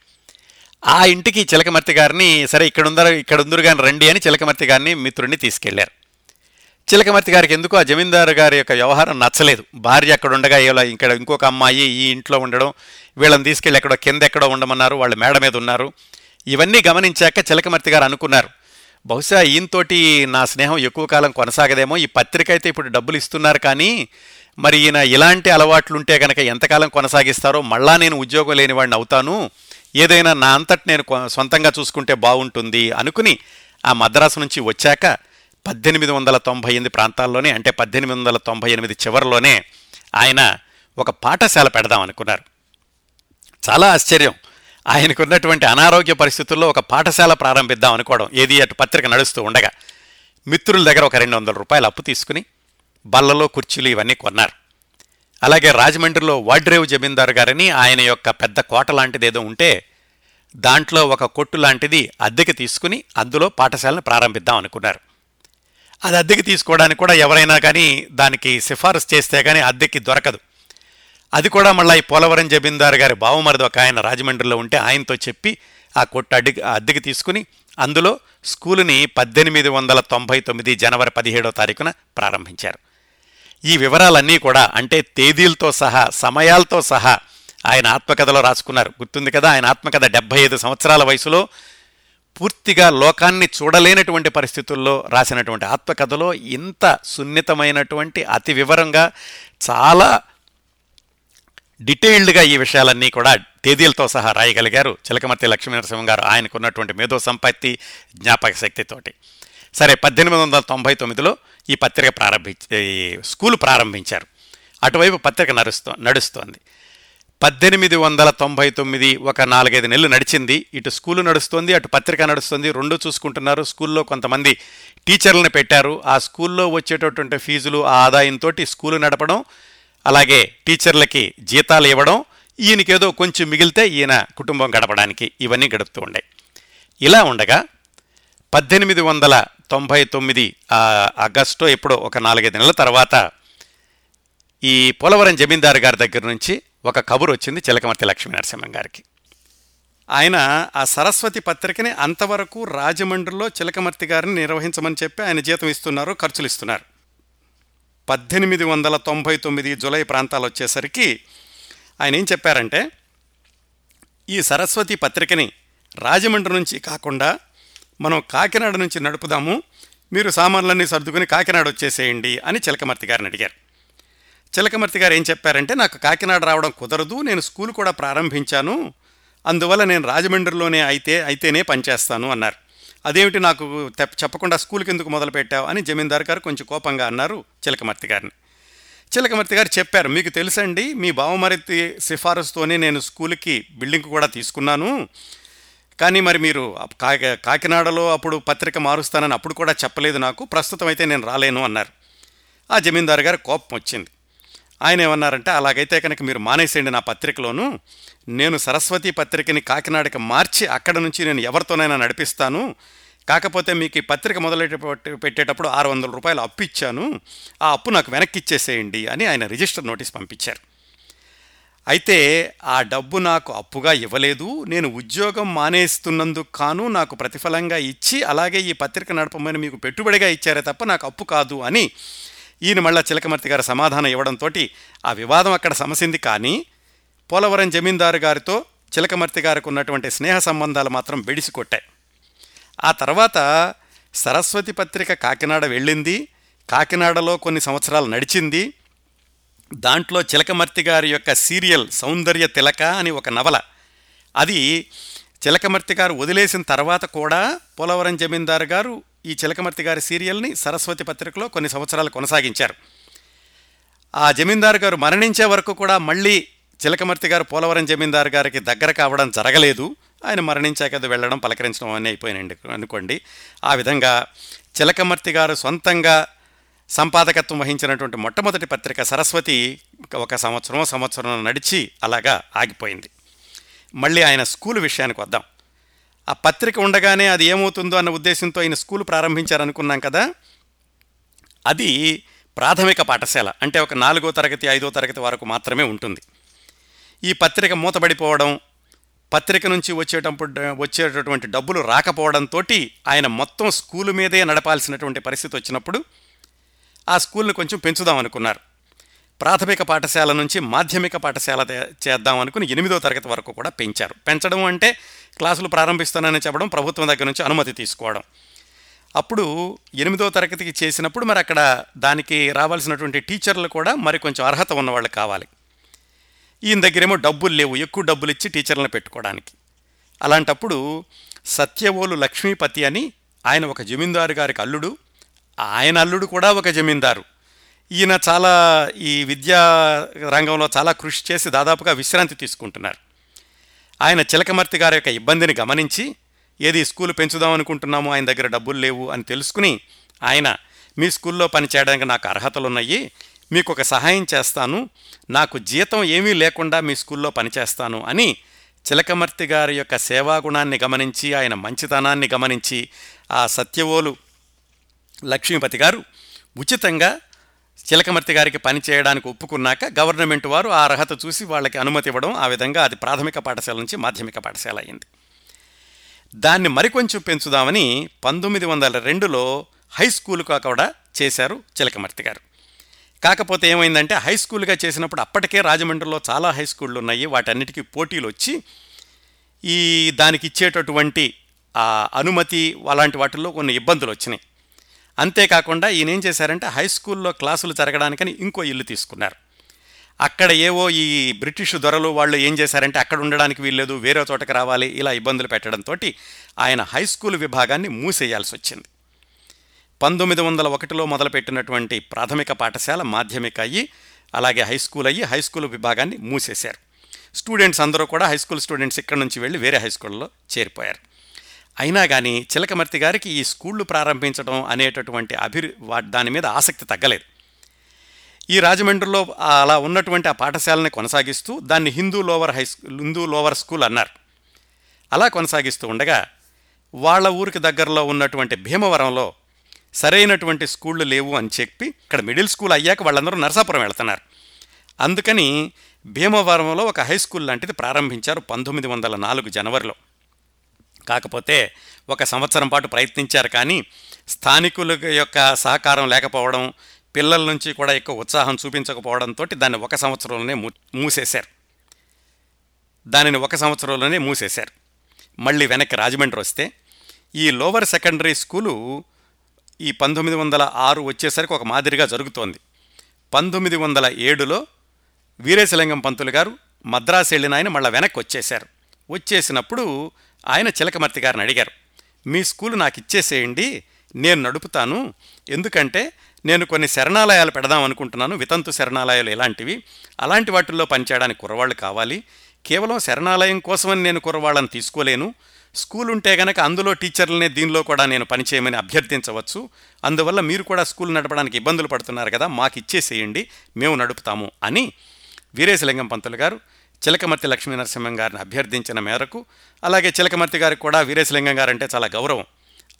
ఆ ఇంటికి చిలకమర్తి గారిని సరే ఇక్కడ ఉందరు ఇక్కడ ఉందరు కానీ రండి అని చిలకమర్తి గారిని మిత్రుడిని తీసుకెళ్ళారు. చిలకమర్తి గారికి ఎందుకు ఆ జమీందారు గారి యొక్క వ్యవహారం నచ్చలేదు? భార్య అక్కడ ఉండగా ఇలా ఇక్కడ ఇంకొక అమ్మాయి ఈ ఇంట్లో ఉండడం వీళ్ళని తీసుకెళ్ళి ఎక్కడో కింద ఎక్కడో ఉండమన్నారు వాళ్ళు మేడ మీద ఉన్నారు. ఇవన్నీ గమనించాక చిలకమర్తి గారు అనుకున్నారు బహుశా ఈయనతోటి నా స్నేహం ఎక్కువ కాలం కొనసాగదేమో ఈ పత్రిక అయితే ఇప్పుడు డబ్బులు ఇస్తున్నారు కానీ మరి ఈయన ఇలాంటి అలవాట్లుంటే కనుక ఎంతకాలం కొనసాగిస్తారో మళ్ళా నేను ఉద్యోగం లేని వాడిని అవుతాను ఏదైనా నా అంతటి నేను కొ- సొంతంగా చూసుకుంటే బాగుంటుంది అనుకుని ఆ మద్రాసు నుంచి వచ్చాక పద్దెనిమిది వందల తొంభై ఎనిమిది ప్రాంతాల్లోనే అంటే పద్దెనిమిది వందల తొంభై ఎనిమిది చివరిలోనే ఆయన ఒక పాఠశాల పెడదాం అనుకున్నారు. చాలా ఆశ్చర్యం. ఆయనకున్నటువంటి అనారోగ్య పరిస్థితుల్లో ఒక పాఠశాల ప్రారంభిద్దాం అనుకోవడం ఏది అటు పత్రిక నడుస్తూ ఉండగా. మిత్రుల దగ్గర ఒక రెండు వందల రూపాయలు అప్పు తీసుకుని బల్లలో కుర్చీలు ఇవన్నీ కొన్నారు. అలాగే రాజమండ్రిలో వాడ్రేవు జమీందారు గారని ఆయన యొక్క పెద్ద కోట లాంటిది ఏదో ఉంటే దాంట్లో ఒక కొట్టు లాంటిది అద్దెకి తీసుకుని అందులో పాఠశాలను ప్రారంభిద్దాం అనుకున్నారు. అది అద్దెకి తీసుకోవడానికి కూడా ఎవరైనా కానీ దానికి సిఫారసు చేస్తే కానీ అద్దెకి దొరకదు. అది కూడా మళ్ళీ ఈ పోలవరం జమీందారు గారి బావమరిది ఒక ఆయన రాజమండ్రిలో ఉంటే ఆయనతో చెప్పి ఆ కొట్టు అడ్డి అద్దెకి తీసుకుని అందులో స్కూలుని పద్దెనిమిది వందల తొంభై తొమ్మిది జనవరి పదిహేడో తారీఖున ప్రారంభించారు. ఈ వివరాలన్నీ కూడా అంటే తేదీలతో సహా సమయాలతో సహా ఆయన ఆత్మకథలో రాసుకున్నారు. గుర్తుంది కదా? ఆయన ఆత్మకథ డెబ్బై ఐదు సంవత్సరాల వయసులో పూర్తిగా లోకాన్ని చూడలేనటువంటి పరిస్థితుల్లో రాసినటువంటి ఆత్మకథలో ఇంత సున్నితమైనటువంటి అతి వివరంగా చాలా డీటెయిల్డ్గా ఈ విషయాలన్నీ కూడా తేదీలతో సహా రాయగలిగారు. చిలకమర్తి లక్ష్మీనరసింహం గారు ఆయనకున్నటువంటి మేధో సంపత్తి జ్ఞాపక శక్తితోటి సరే పద్దెనిమిది వందల తొంభై తొమ్మిదిలో ఈ పత్రిక ప్రారంభించి ఈ స్కూల్ ప్రారంభించారు. అటువైపు పత్రిక నడుస్తూ నడుస్తోంది. పద్దెనిమిది వందల తొంభై తొమ్మిది ఒక నాలుగైదు నెలలు నడిచింది. ఇటు స్కూలు నడుస్తుంది అటు పత్రిక నడుస్తుంది. రెండు చూసుకుంటున్నారు. స్కూల్లో కొంతమంది టీచర్లను పెట్టారు. ఆ స్కూల్లో వచ్చేటటువంటి ఫీజులు ఆ ఆదాయంతో స్కూలు నడపడం అలాగే టీచర్లకి జీతాలు ఇవ్వడం ఈయనకేదో కొంచెం మిగిలితే ఈయన కుటుంబం గడపడానికి ఇవన్నీ గడుపుతూ ఉండే. ఇలా ఉండగా పద్దెనిమిది వందల తొంభై తొమ్మిది ఆగస్టు ఎప్పుడో ఒక నాలుగైదు నెలల తర్వాత ఈ పోలవరం జమీందారు గారి దగ్గర నుంచి ఒక కబురు వచ్చింది చిలకమర్తి లక్ష్మీ నరసింహం గారికి. ఆయన ఆ సరస్వతి పత్రికని అంతవరకు రాజమండ్రిలో చిలకమర్తి గారిని నిర్వహించమని చెప్పి ఆయన జీతం ఇస్తున్నారు ఖర్చులు ఇస్తున్నారు. పద్దెనిమిది వందల తొంభై తొమ్మిది జులై ప్రాంతాలు వచ్చేసరికి ఆయన ఏం చెప్పారంటే ఈ సరస్వతి పత్రికని రాజమండ్రి నుంచి కాకుండా మనం కాకినాడ నుంచి నడుపుదాము. మీరు సామాన్లన్నీ సర్దుకుని కాకినాడ వచ్చేసేయండి అని చిలకమర్తి గారిని అడిగారు. చిలకమర్తి గారు ఏం చెప్పారంటే నాకు కాకినాడ రావడం కుదరదు నేను స్కూల్ కూడా ప్రారంభించాను. అందువల్ల నేను రాజమండ్రిలోనే అయితే అయితేనే పనిచేస్తాను అన్నారు. అదేమిటి నాకు చెప్పకుండా స్కూల్కి ఎందుకు మొదలుపెట్టావు అని జమీందార్ గారు కొంచెం కోపంగా అన్నారు చిలకమర్తి గారిని. చిలకమర్తి గారు చెప్పారు మీకు తెలుసండి మీ బావమరితి సిఫారసుతోనే నేను స్కూల్కి బిల్డింగ్ కూడా తీసుకున్నాను. కానీ మరి మీరు కాకినాడలో అప్పుడు పత్రిక మారుస్తానని అప్పుడు కూడా చెప్పలేదు నాకు. ప్రస్తుతం అయితే నేను రాలేను అన్నారు. ఆ జమీందారు గారు కోపం వచ్చింది. ఆయన ఏమన్నారంటే అలాగైతే కనుక మీరు మానేసేయండి నా పత్రికలోను. నేను సరస్వతి పత్రికని కాకినాడకి మార్చి అక్కడ నుంచి నేను ఎవరితోనైనా నడిపిస్తాను. కాకపోతే మీకు ఈ పత్రిక మొదలెట్టి పెట్టేటప్పుడు ఆరు వందల రూపాయలు అప్పు ఇచ్చాను. ఆ అప్పు నాకు వెనక్కి ఇచ్చేసేయండి అని ఆయన రిజిస్టర్ నోటీస్ పంపించారు. అయితే ఆ డబ్బు నాకు అప్పుగా ఇవ్వలేదు నేను ఉద్యోగం మానేస్తున్నందుకు కాను నాకు ప్రతిఫలంగా ఇచ్చి అలాగే ఈ పత్రిక నడపమని మీకు పెట్టుబడిగా ఇచ్చారే తప్ప నాకు అప్పు కాదు అని ఈయన మళ్ళా చిలకమర్తి గారు సమాధానం ఇవ్వడంతో ఆ వివాదం అక్కడ సమసింది. కానీ పోలవరం జమీందారు గారితో చిలకమర్తి గారికి ఉన్నటువంటి స్నేహ సంబంధాలు మాత్రం బెడిసి కొట్టాయి ఆ తర్వాత సరస్వతి పత్రిక కాకినాడ వెళ్ళింది. కాకినాడలో కొన్ని సంవత్సరాలు నడిచింది. దాంట్లో చిలకమర్తి గారి యొక్క సీరియల్ సౌందర్య తిలక అని ఒక నవల. అది చిలకమర్తి గారు వదిలేసిన తర్వాత కూడా పోలవరం జమీందారు గారు ఈ చిలకమర్తి గారి సీరియల్ని సరస్వతి పత్రికలో కొన్ని సంవత్సరాలు కొనసాగించారు. ఆ జమీందారు గారు మరణించే వరకు కూడా మళ్ళీ చిలకమర్తి గారు పోలవరం జమీందారు గారికి దగ్గర కావడం జరగలేదు. ఆయన మరణించాక అది వెళ్ళడం పలకరించడం అని అయిపోయినండి అనుకోండి. ఆ విధంగా చిలకమర్తి గారు సొంతంగా సంపాదకత్వం వహించినటువంటి మొట్టమొదటి పత్రిక సరస్వతి ఒక సంవత్సరం సంవత్సరం నడిచి అలాగా ఆగిపోయింది. మళ్ళీ ఆయన స్కూల్ విషయానికి వద్దాం. ఆ పత్రిక ఉండగానే అది ఏమవుతుందో అన్న ఉద్దేశంతో ఆయన స్కూల్ ప్రారంభించారనుకున్నాం కదా. అది ప్రాథమిక పాఠశాల అంటే ఒక నాలుగో తరగతి ఐదో తరగతి వరకు మాత్రమే ఉంటుంది. ఈ పత్రిక మూతబడిపోవడం పత్రిక నుంచి వచ్చేటప్పుడు వచ్చేటటువంటి డబ్బులు రాకపోవడంతో ఆయన మొత్తం స్కూలు మీదే నడపాల్సినటువంటి పరిస్థితి వచ్చినప్పుడు ఆ స్కూల్ని కొంచెం పెంచుదాం అనుకున్నారు ప్రాథమిక పాఠశాల నుంచి మాధ్యమిక పాఠశాల చేద్దాం అనుకుని ఎనిమిదో తరగతి వరకు కూడా పెంచారు. పెంచడం అంటే క్లాసులు ప్రారంభిస్తానని చెప్పడం ప్రభుత్వం దగ్గర నుంచి అనుమతి తీసుకోవడం. అప్పుడు ఎనిమిదో తరగతికి చేసినప్పుడు మరి అక్కడ దానికి రావాల్సినటువంటి టీచర్లు కూడా మరి కొంచెం అర్హత ఉన్నవాళ్ళు కావాలి. ఈయన దగ్గరేమో డబ్బులు లేవు ఎక్కువ డబ్బులు ఇచ్చి టీచర్లను పెట్టుకోవడానికి. అలాంటప్పుడు సత్యవోలు లక్ష్మీపతి అని ఆయన ఒక జమీందారు గారికి అల్లుడు ఆయన అల్లుడు కూడా ఒక జమీందారు. ఈయన చాలా ఈ విద్యా రంగంలో చాలా కృషి చేసి దాదాపుగా విశ్రాంతి తీసుకుంటున్నారు. ఆయన చిలకమర్తి గారి యొక్క ఇబ్బందిని గమనించి ఏది స్కూల్ పెంచుదాం అనుకుంటున్నాము ఆయన దగ్గర డబ్బులు లేవు అని తెలుసుకుని ఆయన మీ స్కూల్లో పనిచేయడానికి నాకు అర్హతలు ఉన్నాయి మీకు ఒక సహాయం చేస్తాను నాకు జీతం ఏమీ లేకుండా మీ స్కూల్లో పనిచేస్తాను అని చిలకమర్తి గారి యొక్క సేవాగుణాన్ని గమనించి ఆయన మంచితనాన్ని గమనించి ఆ సత్యవోలు లక్ష్మీపతి గారు ఉచితంగా చిలకమర్తి గారికి పని చేయడానికి ఒప్పుకున్నాక గవర్నమెంట్ వారు ఆ అర్హత చూసి వాళ్ళకి అనుమతి ఇవ్వడం ఆ విధంగా అది ప్రాథమిక పాఠశాల నుంచి మాధ్యమిక పాఠశాల అయింది. దాన్ని మరికొంచెం పెంచుదామని పంతొమ్మిది వందల రెండులో హై స్కూల్గా కూడా చేశారు చిలకమర్తి గారు. కాకపోతే ఏమైందంటే హై స్కూల్గా చేసినప్పుడు అప్పటికే రాజమండ్రిలో చాలా హై స్కూళ్ళు ఉన్నాయి. వాటన్నిటికీ పోటీలు వచ్చి ఈ దానికి ఇచ్చేటటువంటి ఆ అనుమతి అలాంటి వాటిల్లో కొన్ని ఇబ్బందులు వచ్చినాయి. అంతేకాకుండా ఈయన ఏం చేశారంటే హై స్కూల్లో క్లాసులు జరగడానికని ఇంకో ఇల్లు తీసుకున్నారు. అక్కడ ఏవో ఈ బ్రిటిష్ దొరలు వాళ్ళు ఏం చేశారంటే అక్కడ ఉండడానికి వీల్లేదు వేరే చోటకి రావాలి ఇలా ఇబ్బందులు పెట్టడంతో ఆయన హై స్కూల్ విభాగాన్ని మూసేయాల్సి వచ్చింది. పంతొమ్మిది వందల ఒకటిలో మొదలుపెట్టినటువంటి ప్రాథమిక పాఠశాల మాధ్యమిక అయ్యి అలాగే హై స్కూల్ అయ్యి హై స్కూల్ విభాగాన్ని మూసేశారు. స్టూడెంట్స్ అందరూ కూడా హై స్కూల్ స్టూడెంట్స్ ఇక్కడ నుంచి వెళ్ళి వేరే హై స్కూల్లో చేరిపోయారు. అయినా కానీ చిలకమర్తి గారికి ఈ స్కూళ్ళు ప్రారంభించడం అనేటటువంటి అభి దాని మీద ఆసక్తి తగ్గలేదు. ఈ రాజమండ్రిలో అలా ఉన్నటువంటి ఆ పాఠశాలని కొనసాగిస్తూ దాన్ని Hindu lower high school Hindu lower school అన్నారు. అలా కొనసాగిస్తూ ఉండగా వాళ్ళ ఊరికి దగ్గరలో ఉన్నటువంటి భీమవరంలో సరైనటువంటి స్కూళ్ళు లేవు అని చెప్పి ఇక్కడ మిడిల్ స్కూల్ అయ్యాక వాళ్ళందరూ నరసాపురం వెళ్తున్నారు. అందుకని భీమవరంలో ఒక హై స్కూల్ లాంటిది ప్రారంభించారు పంతొమ్మిది వందల నాలుగు జనవరిలో. కాకపోతే ఒక సంవత్సరం పాటు ప్రయత్నించారు కానీ స్థానికుల యొక్క సహకారం లేకపోవడం పిల్లల నుంచి కూడా ఎక్కువ ఉత్సాహం చూపించకపోవడంతో దాన్ని ఒక సంవత్సరంలోనే మూసేశారు. దానిని ఒక సంవత్సరంలోనే మూసేశారు. మళ్ళీ వెనక్కి రాజమండ్రి వస్తే ఈ లోవర్ సెకండరీ స్కూలు ఈ పంతొమ్మిది వందల ఆరు వచ్చేసరికి ఒక మాదిరిగా జరుగుతోంది. పంతొమ్మిది వందల ఏడులో వీరేశలింగం పంతులు గారు మద్రాసు వెళ్ళిన ఆయన మళ్ళీ వెనక్కి వచ్చేశారు. వచ్చేసినప్పుడు ఆయన చిలకమర్తి గారిని అడిగారు మీ స్కూల్ నాకు ఇచ్చేసేయండి నేను నడుపుతాను. ఎందుకంటే నేను కొన్ని శరణాలయాలు పెడదాం అనుకుంటున్నాను వితంతు శరణాలయాలు ఇలాంటివి. అలాంటి వాటిల్లో పనిచేయడానికి కుర్రవాళ్ళు కావాలి. కేవలం శరణాలయం కోసమని నేను కుర్రవాళ్ళని తీసుకోలేను. స్కూల్ ఉంటే గనక అందులో టీచర్లనే దీనిలో కూడా నేను పనిచేయమని అభ్యర్థించవచ్చు. అందువల్ల మీరు కూడా స్కూల్ నడపడానికి ఇబ్బందులు పడుతున్నారు కదా మాకు ఇచ్చేసేయండి మేము నడుపుతాము అని వీరేశలింగం పంతులు గారు చిలకమర్తి లక్ష్మీ నరసింహం గారిని అభ్యర్థించిన మేరకు అలాగే చిలకమర్తి గారికి కూడా వీరేశలింగం గారంటే చాలా గౌరవం.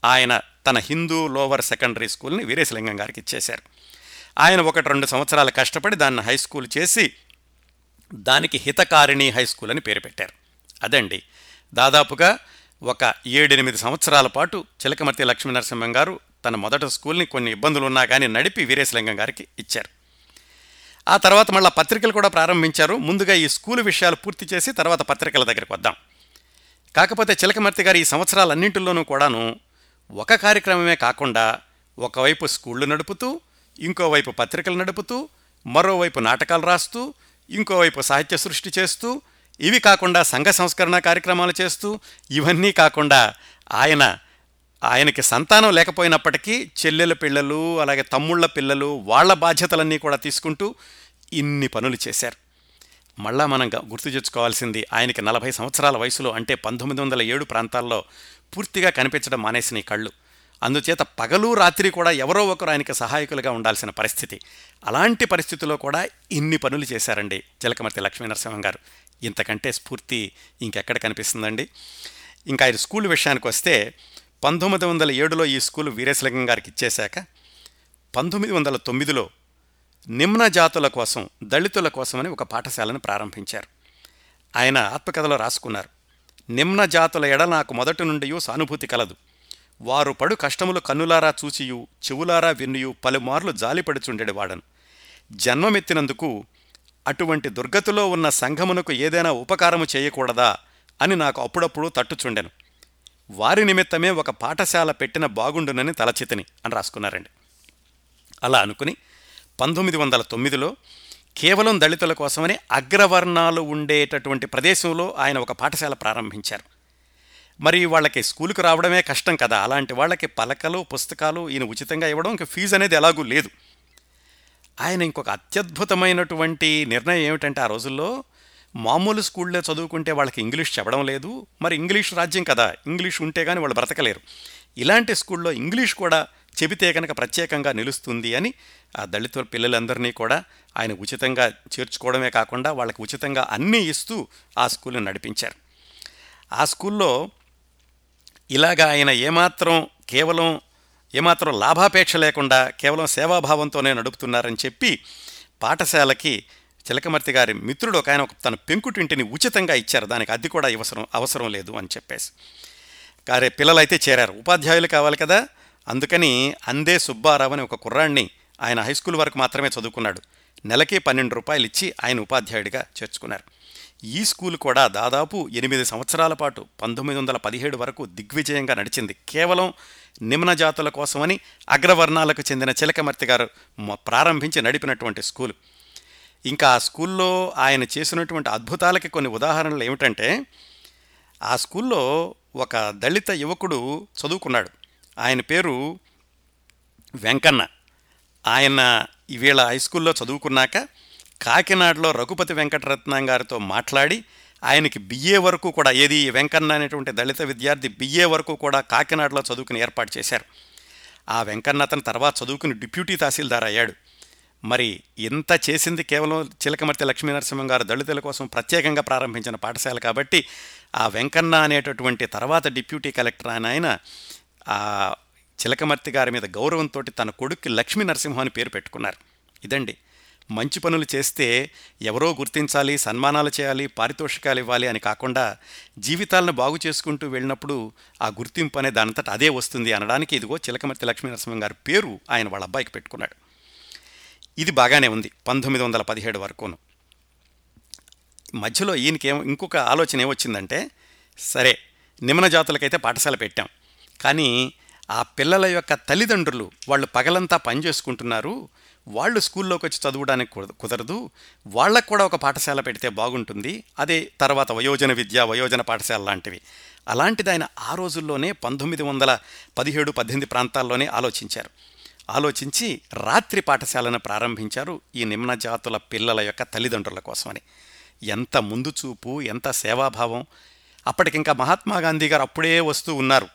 ఆయన తన హిందూ లోవర్ సెకండరీ స్కూల్ని వీరేశలింగం గారికి ఇచ్చేశారు. ఆయన ఒకటి రెండు సంవత్సరాలు కష్టపడి దాన్ని హై స్కూల్ చేసి దానికి హితకారిణి హై స్కూల్ అని పేరు పెట్టారు. అదండి. దాదాపుగా ఒక ఏడెనిమిది సంవత్సరాల పాటు చిలకమర్తి లక్ష్మీ నరసింహం గారు తన మొదటి స్కూల్ని కొన్ని ఇబ్బందులు ఉన్నా కానీ నడిపి వీరేశలింగం గారికి ఇచ్చారు. ఆ తర్వాత మళ్ళీ పత్రికలు కూడా ప్రారంభించారు. ముందుగా ఈ స్కూలు విషయాలు పూర్తి చేసి తర్వాత పత్రికల దగ్గరికి వద్దాం. కాకపోతే చిలకమర్తి గారు ఈ సంవత్సరాలన్నింటిలోనూ కూడాను ఒక కార్యక్రమమే కాకుండా ఒకవైపు స్కూళ్ళు నడుపుతూ ఇంకోవైపు పత్రికలు నడుపుతూ మరోవైపు నాటకాలు రాస్తూ ఇంకోవైపు సాహిత్య సృష్టి చేస్తూ ఇవి కాకుండా సంఘ సంస్కరణ కార్యక్రమాలు చేస్తూ ఇవన్నీ కాకుండా ఆయన ఆయనకి సంతానం లేకపోయినప్పటికీ చెల్లెల పిల్లలు అలాగే తమ్ముళ్ళ పిల్లలు వాళ్ళ బాధ్యతలన్నీ కూడా తీసుకుంటూ ఇన్ని పనులు చేశారు. మళ్ళా మనం గుర్తు తెచ్చుకోవాల్సింది ఆయనకి నలభై సంవత్సరాల వయసులో అంటే పంతొమ్మిది వందల ఏడు ప్రాంతాల్లో పూర్తిగా కనిపించడం మానేసిన కళ్ళు. అందుచేత పగలు రాత్రి కూడా ఎవరో ఒకరు ఆయనకి సహాయకులుగా ఉండాల్సిన పరిస్థితి. అలాంటి పరిస్థితిలో కూడా ఇన్ని పనులు చేశారండి జలకమర్తి లక్ష్మీ నరసింహం గారు. ఇంతకంటే స్ఫూర్తి ఇంకెక్కడ కనిపిస్తుందండి? ఇంకా ఆయన స్కూల్ విషయానికి వస్తే పంతొమ్మిది వందల ఏడులో ఈ స్కూలు వీరేశలింగం గారికి ఇచ్చేశాక పంతొమ్మిది వందల తొమ్మిదిలో నిమ్న జాతుల కోసం దళితుల కోసమని ఒక పాఠశాలను ప్రారంభించారు. ఆయన ఆత్మకథలో రాసుకున్నారు. నిమ్న జాతుల ఎడ నాకు మొదటి నుండి సానుభూతి కలదు. వారు పడు కష్టములు కన్నులారా చూచియు చెవులారా విన్నుయు పలుమార్లు జాలిపడుచుండెడివాడను జన్మమెత్తినందుకు అటువంటి దుర్గతిలో ఉన్న సంఘమునకు ఏదైనా ఉపకారము చేయకూడదా అని నాకు అప్పుడప్పుడు తట్టుచుండెను. వారి నిమిత్తమే ఒక పాఠశాల పెట్టిన బాగుండునని తలచితిని అని రాసుకున్నారండి. అలా అనుకుని పంతొమ్మిది వందల తొమ్మిదిలో కేవలం దళితుల కోసమని అగ్రవర్ణాలు ఉండేటటువంటి ప్రదేశంలో ఆయన ఒక పాఠశాల ప్రారంభించారు. మరి వాళ్ళకి స్కూలుకు రావడమే కష్టం కదా అలాంటి వాళ్ళకి పలకలు పుస్తకాలు ఈయన ఉచితంగా ఇవ్వడం ఇంకా ఫీజు అనేది ఎలాగూ లేదు. ఆయన ఇంకొక అత్యద్భుతమైనటువంటి నిర్ణయం ఏమిటంటే ఆ రోజుల్లో మామూలు స్కూల్లో చదువుకుంటే వాళ్ళకి ఇంగ్లీష్ చెప్పడం లేదు. మరి ఇంగ్లీష్ రాజ్యం కదా ఇంగ్లీష్ ఉంటే కానీ వాళ్ళు బ్రతకలేరు. ఇలాంటి స్కూల్లో ఇంగ్లీష్ కూడా చెబితే కనుక ప్రత్యేకంగా నిలుస్తుంది అని ఆ దళిత పిల్లలందరినీ కూడా ఆయన ఉచితంగా చేర్చుకోవడమే కాకుండా వాళ్ళకి ఉచితంగా అన్నీ ఇస్తూ ఆ స్కూల్ని నడిపించారు. ఆ స్కూల్లో ఇలాగా ఆయన ఏమాత్రం కేవలం ఏమాత్రం లాభాపేక్ష లేకుండా కేవలం సేవాభావంతోనే నడుపుతున్నారని చెప్పి పాఠశాలకి చిలకమర్తి గారి మిత్రుడు ఒక ఆయన తన పెంకుటింటిని ఉచితంగా ఇచ్చారు. దానికి అద్దె కూడా అవసరం అవసరం లేదు అని చెప్పేసి. కారే పిల్లలైతే చేరారు. ఉపాధ్యాయులు కావాలి కదా? అందుకని అందే సుబ్బారావు అని ఒక కుర్రాడిని ఆయన హై స్కూల్ వరకు మాత్రమే చదువుకున్నాడు. నెలకి పన్నెండు రూపాయలు ఇచ్చి ఆయన ఉపాధ్యాయుడిగా చేర్చుకున్నారు. ఈ స్కూల్ కూడా దాదాపు ఎనిమిది సంవత్సరాల పాటు పంతొమ్మిది వందల పదిహేడు వరకు దిగ్విజయంగా నడిచింది. కేవలం నిమ్న జాతుల కోసమని అగ్రవర్ణాలకు చెందిన చిలకమర్తి గారు ప్రారంభించి నడిపినటువంటి స్కూల్. ఇంకా ఆ స్కూల్లో ఆయన చేసినటువంటి అద్భుతాలకి కొన్ని ఉదాహరణలు ఏమిటంటే ఆ స్కూల్లో ఒక దళిత యువకుడు చదువుకున్నాడు. ఆయన పేరు వెంకన్న. ఆయన ఈవేళ హై స్కూల్లో చదువుకున్నాక కాకినాడలో రఘుపతి వెంకటరత్నం గారితో మాట్లాడి ఆయనకి బిఏ వరకు కూడా ఏది వెంకన్న అనేటువంటి దళిత విద్యార్థి బిఏ వరకు కూడా కాకినాడలో చదువుకుని ఏర్పాటు చేశారు. ఆ వెంకన్న అతను తర్వాత చదువుకుని డిప్యూటీ తహసీల్దార్ అయ్యాడు. మరి ఇంత చేసింది కేవలం చిలకమర్తి లక్ష్మీనరసింహం గారు దళితుల కోసం ప్రత్యేకంగా ప్రారంభించిన పాఠశాల కాబట్టి ఆ వెంకన్న అనేటటువంటి తర్వాత డిప్యూటీ కలెక్టర్ ఆయన ఆయన ఆ చిలకమర్తి గారి మీద గౌరవంతో తన కొడుక్కి లక్ష్మీ నరసింహం అని పేరు పెట్టుకున్నారు. ఇదండి. మంచి పనులు చేస్తే ఎవరో గుర్తించాలి సన్మానాలు చేయాలి పారితోషికాలు ఇవ్వాలి అని కాకుండా జీవితాలను బాగు చేసుకుంటూ వెళ్ళినప్పుడు ఆ గుర్తింపు అనే దానంతట అదే వస్తుంది అనడానికి ఇదిగో చిలకమర్తి లక్ష్మీ నరసింహం గారి పేరు ఆయన వాళ్ళ అబ్బాయికి పెట్టుకున్నాడు. ఇది బాగానే ఉంది పంతొమ్మిది వందల పదిహేడు వరకును. మధ్యలో ఈయనకేం ఇంకొక ఆలోచన ఏమొచ్చిందంటే సరే నిమ్న జాతులకైతే పాఠశాల పెట్టాం కానీ ఆ పిల్లల యొక్క తల్లిదండ్రులు వాళ్ళు పగలంతా పని చేసుకుంటున్నారు వాళ్ళు స్కూల్లోకి వచ్చి చదవడానికి కుద- కుదరదు వాళ్ళకు కూడా ఒక పాఠశాల పెడితే బాగుంటుంది అదే తర్వాత వయోజన విద్య వయోజన పాఠశాల లాంటివి. అలాంటిది ఆయన ఆ రోజుల్లోనే పంతొమ్మిది వందల పదిహేడు పద్దెనిమిది ప్రాంతాల్లోనే ఆలోచించారు. ఆలోచించి రాత్రి పాఠశాలను ప్రారంభించారు ఈ నిమ్న జాతుల పిల్లల యొక్క తల్లిదండ్రుల కోసమని. ఎంత ముందు చూపు ఎంత సేవాభావం. అప్పటికింకా మహాత్మాగాంధీ గారు అప్పుడే వస్తూ ఉన్నారు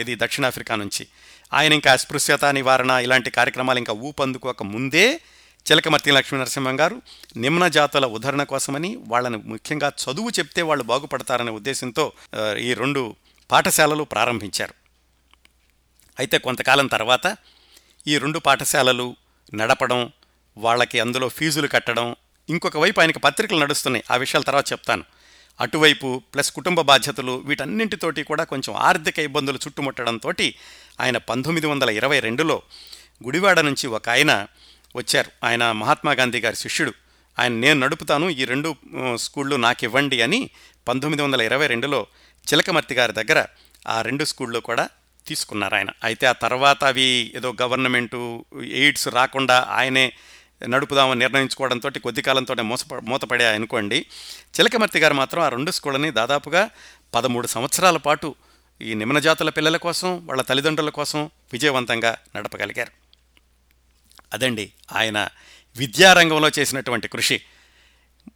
ఇది దక్షిణాఫ్రికా నుంచి. ఆయన ఇంకా అస్పృశ్యత నివారణ ఇలాంటి కార్యక్రమాలు ఇంకా ఊపందుకోక ముందే చిలకమర్తి లక్ష్మీ నరసింహం గారు నిమ్న జాతుల ఉదరణ కోసమని వాళ్ళని ముఖ్యంగా చదువు చెప్తే వాళ్ళు బాగుపడతారనే ఉద్దేశంతో ఈ రెండు పాఠశాలలు ప్రారంభించారు. అయితే కొంతకాలం తర్వాత ఈ రెండు పాఠశాలలు నడపడం వాళ్ళకి అందులో ఫీజులు కట్టడం ఇంకొక వైపు ఆయనకి పత్రికలు నడుస్తున్నాయి. ఆ విషయాల తర్వాత చెప్తాను. అటువైపు ప్లస్ కుటుంబ బాధ్యతలు వీటన్నింటితోటి కూడా కొంచెం ఆర్థిక ఇబ్బందులు చుట్టుముట్టడంతో ఆయన పంతొమ్మిది వందల ఇరవై రెండులో గుడివాడ నుంచి ఒక ఆయన వచ్చారు. ఆయన మహాత్మా గాంధీ గారి శిష్యుడు. ఆయన నేను నడుపుతాను ఈ రెండు స్కూళ్ళు నాకు ఇవ్వండి అని పంతొమ్మిది వందల ఇరవై రెండులో చిలకమర్తి గారి దగ్గర ఆ రెండు స్కూళ్ళు కూడా తీసుకున్నారు ఆయన అయితే ఆ తర్వాత అవి ఏదో గవర్నమెంటు ఎయిడ్స్ రాకుండా ఆయనే నడుపుదామని నిర్ణయించుకోవడంతో కొద్ది కాలంతో మూసప మూతపడే అనుకోండి. చిలకమర్తి గారు మాత్రం ఆ రెండు స్కూళ్ళని దాదాపుగా పదమూడు సంవత్సరాల పాటు ఈ నిమ్న జాతుల పిల్లల కోసం వాళ్ళ తల్లిదండ్రుల కోసం విజయవంతంగా నడపగలిగారు. అదండి ఆయన విద్యారంగంలో చేసినటువంటి కృషి.